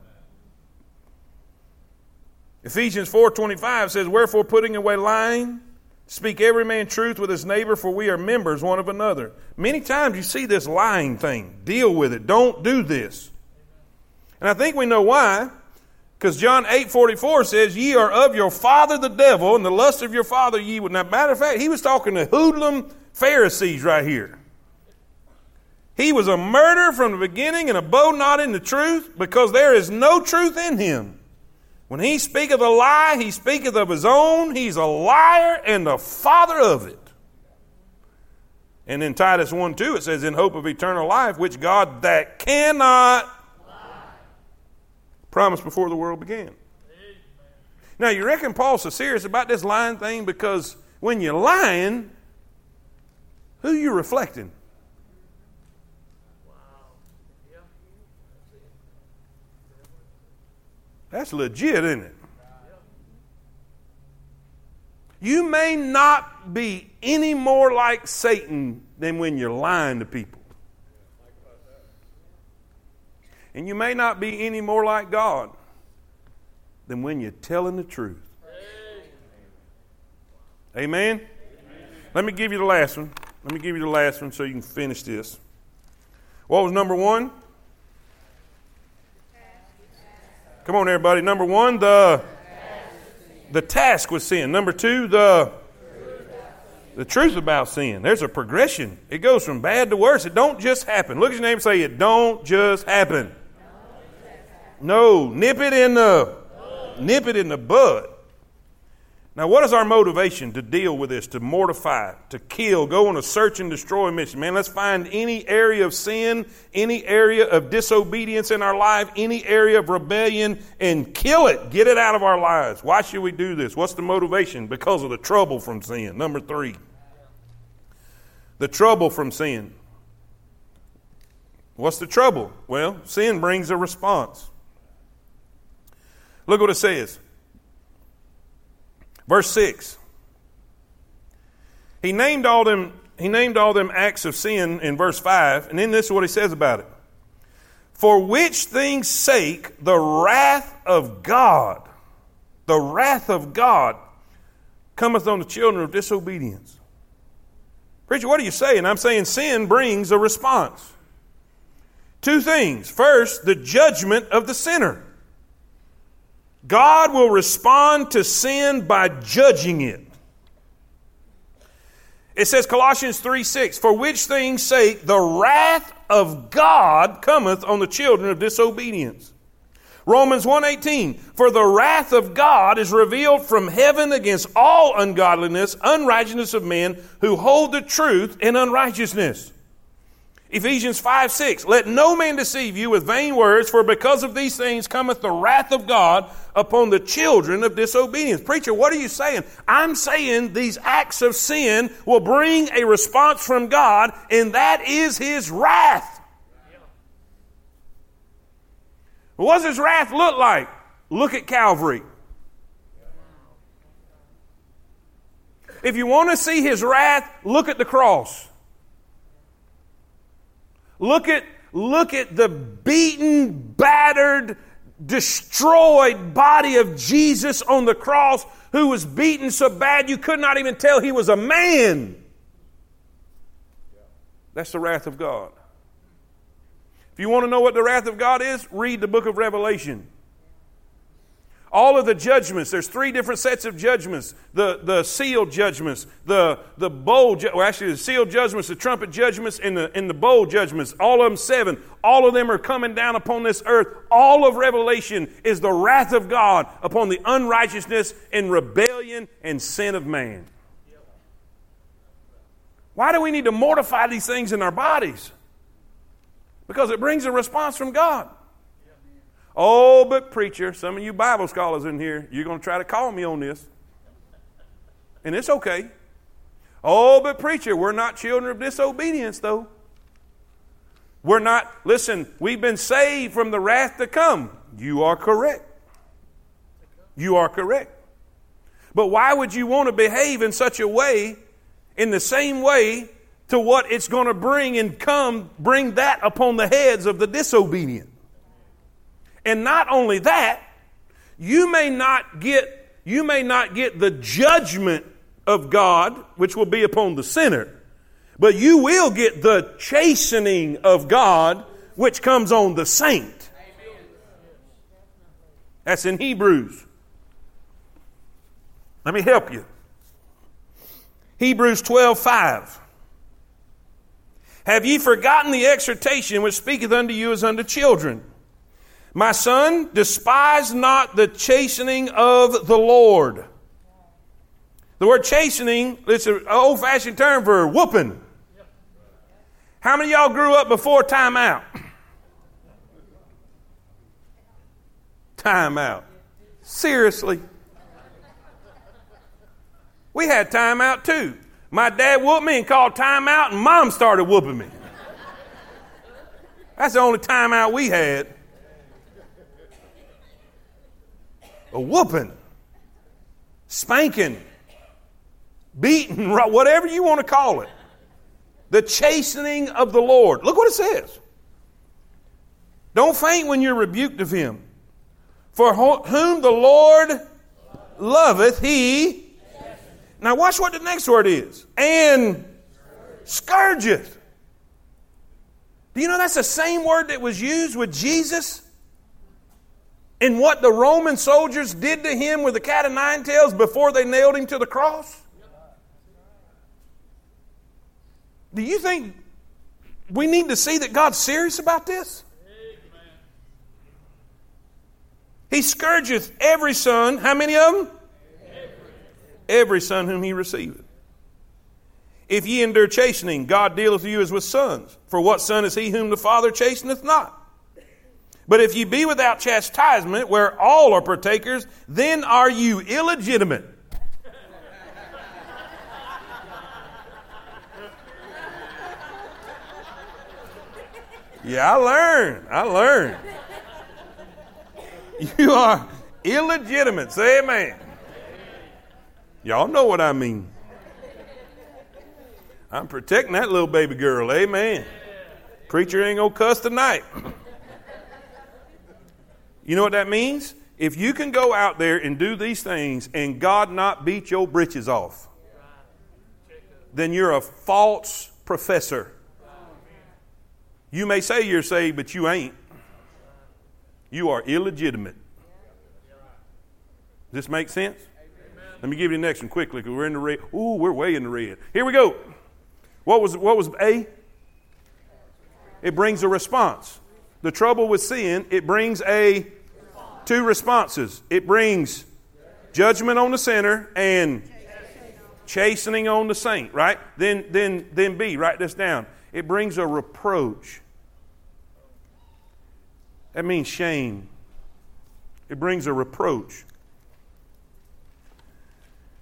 Ephesians 4:25 says, "Wherefore putting away lying, speak every man truth with his neighbor, for we are members one of another." Many times you see this lying thing. Deal with it. Don't do this. And I think we know why. Because John 8 44 says, Ye are of your father the devil, and the lust of your father ye would. Now, matter of fact, he was talking to hoodlum Pharisees right here. He was a murderer from the beginning and a bow not in the truth, because there is no truth in him. When he speaketh a lie, he speaketh of his own. He's a liar and the father of it. And in Titus 1 2, it says, In hope of eternal life, which God that cannot promised before the world began. Now, you reckon Paul's so serious about this lying thing because when you're lying, who you reflecting? That's legit, isn't it? You may not be any more like Satan than when you're lying to people. And you may not be any more like God than when you're telling the truth. Amen? Amen? Let me give you the last one. Let me give you the last one so you can finish this. What was number one? Come on, everybody. Number one, the the task with sin. Number two, the the truth about sin. There's a progression. It goes from bad to worse. It don't just happen. Look at your name and say, It don't just happen. No, nip it in the nip it in the bud. Now, what is our motivation to deal with this, to mortify, to kill, go on a search and destroy mission? Man, let's find any area of sin, any area of disobedience in our life, any area of rebellion, and kill it. Get it out of our lives. Why should we do this? What's the motivation? Because of the trouble from sin. Number three, the trouble from sin. What's the trouble? Well, sin brings a response. Look what it says. Verse 6. He named all them he named all them acts of sin in verse 5, and then this is what he says about it. For which things sake the wrath of God, the wrath of God cometh on the children of disobedience. Preacher, what are you saying? I'm saying sin brings a response. Two things. First, the judgment of the sinner. God will respond to sin by judging it. It says Colossians 3 6, for which things sake the wrath of God cometh on the children of disobedience. Romans 1:18 For the wrath of God is revealed from heaven against all ungodliness, unrighteousness of men who hold the truth in unrighteousness. Ephesians 5 6. Let no man deceive you with vain words, for because of these things cometh the wrath of God upon the children of disobedience. Preacher, what are you saying? I'm saying these acts of sin will bring a response from God, and that is his wrath. What does his wrath look like? Look at Calvary. If you want to see his wrath, look at the cross. Look at, look at the beaten, battered, destroyed body of Jesus on the cross who was beaten so bad you could not even tell he was a man. That's the wrath of God. If you want to know what the wrath of God is, read the book of Revelation. All of the judgments, there's three different sets of judgments the, the sealed judgments, the, the bowl, well, actually, the sealed judgments, the trumpet judgments, and the, and the bowl judgments. All of them seven. All of them are coming down upon this earth. All of Revelation is the wrath of God upon the unrighteousness and rebellion and sin of man. Why do we need to mortify these things in our bodies? Because it brings a response from God. Oh, but preacher, some of you Bible scholars in here, you're going to try to call me on this. And it's okay. Oh, but preacher, we're not children of disobedience, though. We're not, listen, we've been saved from the wrath to come. You are correct. You are correct. But why would you want to behave in such a way, in the same way, to what it's going to bring and come, bring that upon the heads of the disobedient? And not only that, you may not get you may not get the judgment of God, which will be upon the sinner, but you will get the chastening of God, which comes on the saint. That's in Hebrews. Let me help you. Hebrews 12 5. Have ye forgotten the exhortation which speaketh unto you as unto children? My son, despise not the chastening of the Lord. The word chastening, it's an old fashioned term for whooping. How many y'all grew up before time out? Time out. Seriously. We had time out too. My dad whooped me and called time out, and mom started whooping me. That's the only time out we had. A whooping, spanking, beating, whatever you want to call it. The chastening of the Lord. Look what it says. Don't faint when you're rebuked of him. For whom the Lord loveth, he. Now, watch what the next word is. And scourgeth. Do you know that's the same word that was used with Jesus? And what the Roman soldiers did to him with the cat of nine tails before they nailed him to the cross? Do you think we need to see that God's serious about this? He scourgeth every son. How many of them? Every, every son whom he receiveth. If ye endure chastening, God dealeth with you as with sons. For what son is he whom the Father chasteneth not? But if ye be without chastisement, where all are partakers, then are you illegitimate. Yeah, I learned. I learned. You are illegitimate. Say amen. Y'all know what I mean. I'm protecting that little baby girl. Amen. Preacher ain't going to cuss tonight. You know what that means? If you can go out there and do these things and God not beat your britches off, then you're a false professor. You may say you're saved, but you ain't. You are illegitimate. Does this make sense? Let me give you the next one quickly because we're in the red. Ooh, we're way in the red. Here we go. What was, what was A? It brings a response. The trouble with sin, it brings a two responses. It brings judgment on the sinner and chastening on the saint, right? Then then then B, write this down. It brings a reproach. That means shame. It brings a reproach.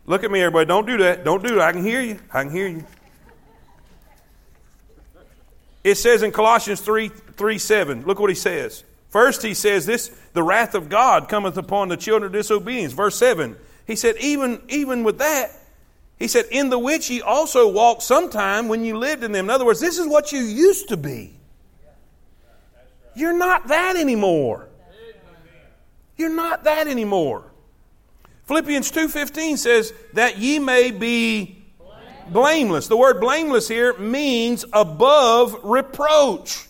Look at me, everybody. Don't do that. Don't do that. I can hear you. I can hear you. It says in Colossians 3, 3 7, look what he says. First, he says this the wrath of God cometh upon the children of disobedience. Verse 7, he said, even, even with that, he said, In the which ye also walked sometime when you lived in them. In other words, this is what you used to be. You're not that anymore. You're not that anymore. Philippians 2:15 says that ye may be blameless. The word blameless here means above reproach.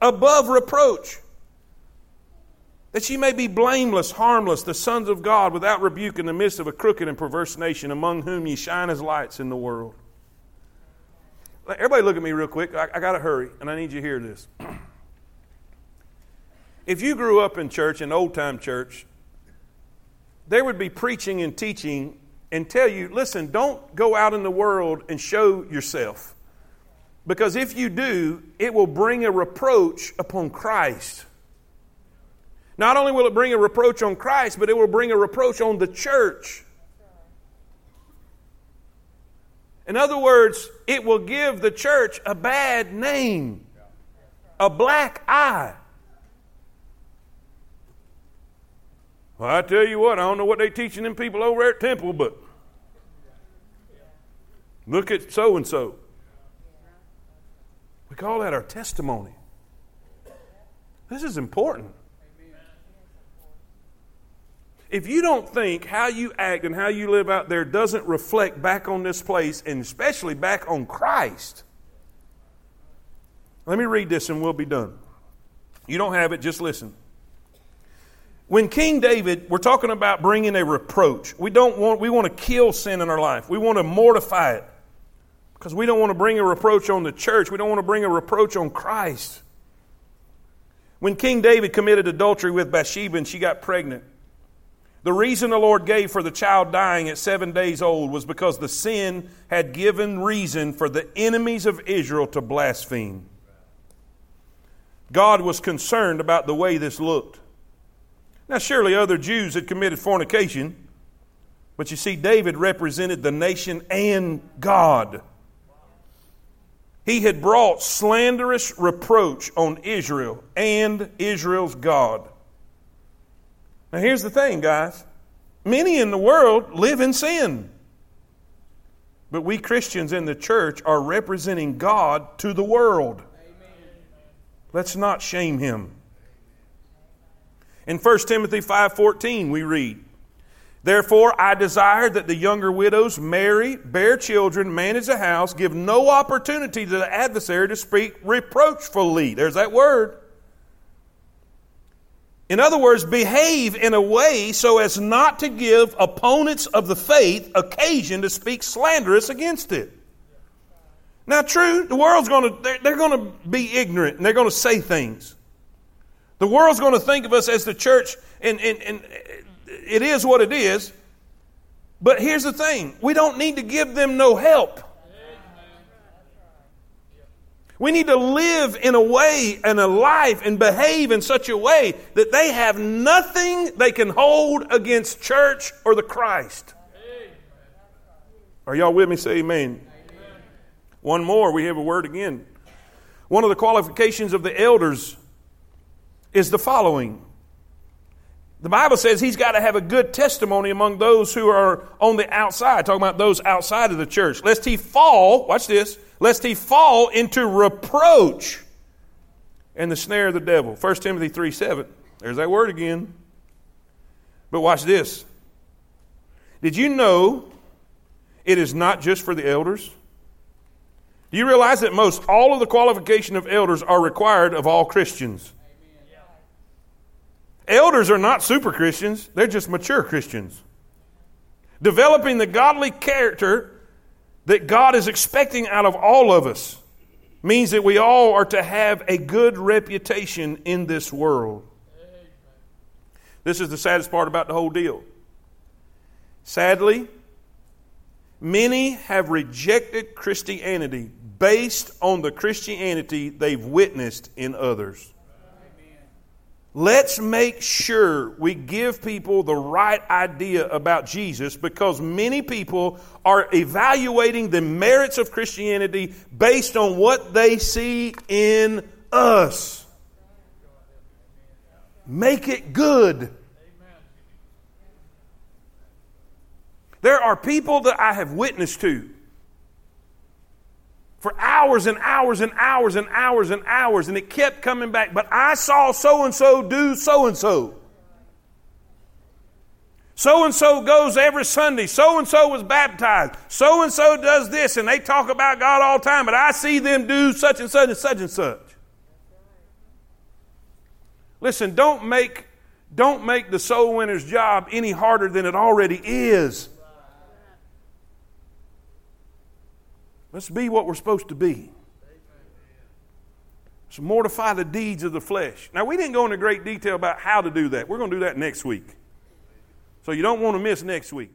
Above reproach that ye may be blameless, harmless, the sons of God, without rebuke in the midst of a crooked and perverse nation, among whom ye shine as lights in the world. Everybody, look at me real quick. I, I got to hurry, and I need you to hear this. if you grew up in church, in old time church, there would be preaching and teaching and tell you listen, don't go out in the world and show yourself. Because if you do, it will bring a reproach upon Christ. Not only will it bring a reproach on Christ, but it will bring a reproach on the church. In other words, it will give the church a bad name, a black eye. Well, I tell you what, I don't know what they're teaching them people over at Temple, but look at so and so. We call that our testimony. This is important. if you don't think how you act and how you live out there doesn't reflect back on this place and especially back on Christ, let me read this and we'll be done. You don't have it, just listen. When King David, we're talking about bringing a reproach. We don't want, we want to kill sin in our life. We want to mortify it because we don't want to bring a reproach on the church. We don't want to bring a reproach on Christ. When King David committed adultery with Bathsheba and she got pregnant, the reason the Lord gave for the child dying at seven days old was because the sin had given reason for the enemies of Israel to blaspheme. God was concerned about the way this looked. Now, surely other Jews had committed fornication, but you see, David represented the nation and God. He had brought slanderous reproach on Israel and Israel's God. Now, here's the thing, guys many in the world live in sin. But we Christians in the church are representing God to the world. Amen. Let's not shame him. In 1 Timothy 5:14 we read, Therefore I desire that the younger widows marry, bear children, manage a house, give no opportunity to the adversary to speak reproachfully. There's that word. In other words, behave in a way so as not to give opponents of the faith occasion to speak slanderous against it. Now, true, the world's going to, they're, they're going to be ignorant and they're going to say things. The world's going to think of us as the church, and, and, and it is what it is. But here's the thing we don't need to give them no help. We need to live in a way and a life and behave in such a way that they have nothing they can hold against church or the Christ. Are y'all with me? Say amen. amen. One more, we have a word again. One of the qualifications of the elders is the following. The Bible says he's got to have a good testimony among those who are on the outside, talking about those outside of the church, lest he fall, watch this, lest he fall into reproach and the snare of the devil. 1 Timothy 3 7. There's that word again. But watch this. Did you know it is not just for the elders? Do you realize that most all of the qualification of elders are required of all Christians? Elders are not super Christians, they're just mature Christians. Developing the godly character that God is expecting out of all of us means that we all are to have a good reputation in this world. This is the saddest part about the whole deal. Sadly, many have rejected Christianity based on the Christianity they've witnessed in others. Let's make sure we give people the right idea about Jesus because many people are evaluating the merits of Christianity based on what they see in us. Make it good. There are people that I have witnessed to for hours and hours and hours and hours and hours, and it kept coming back. But I saw so and so do so and so. So and so goes every Sunday. So and so was baptized. So and so does this, and they talk about God all the time, but I see them do such and such and such and such. Listen, don't make, don't make the soul winner's job any harder than it already is. Let's be what we're supposed to be. So mortify the deeds of the flesh. Now, we didn't go into great detail about how to do that. We're going to do that next week. So you don't want to miss next week.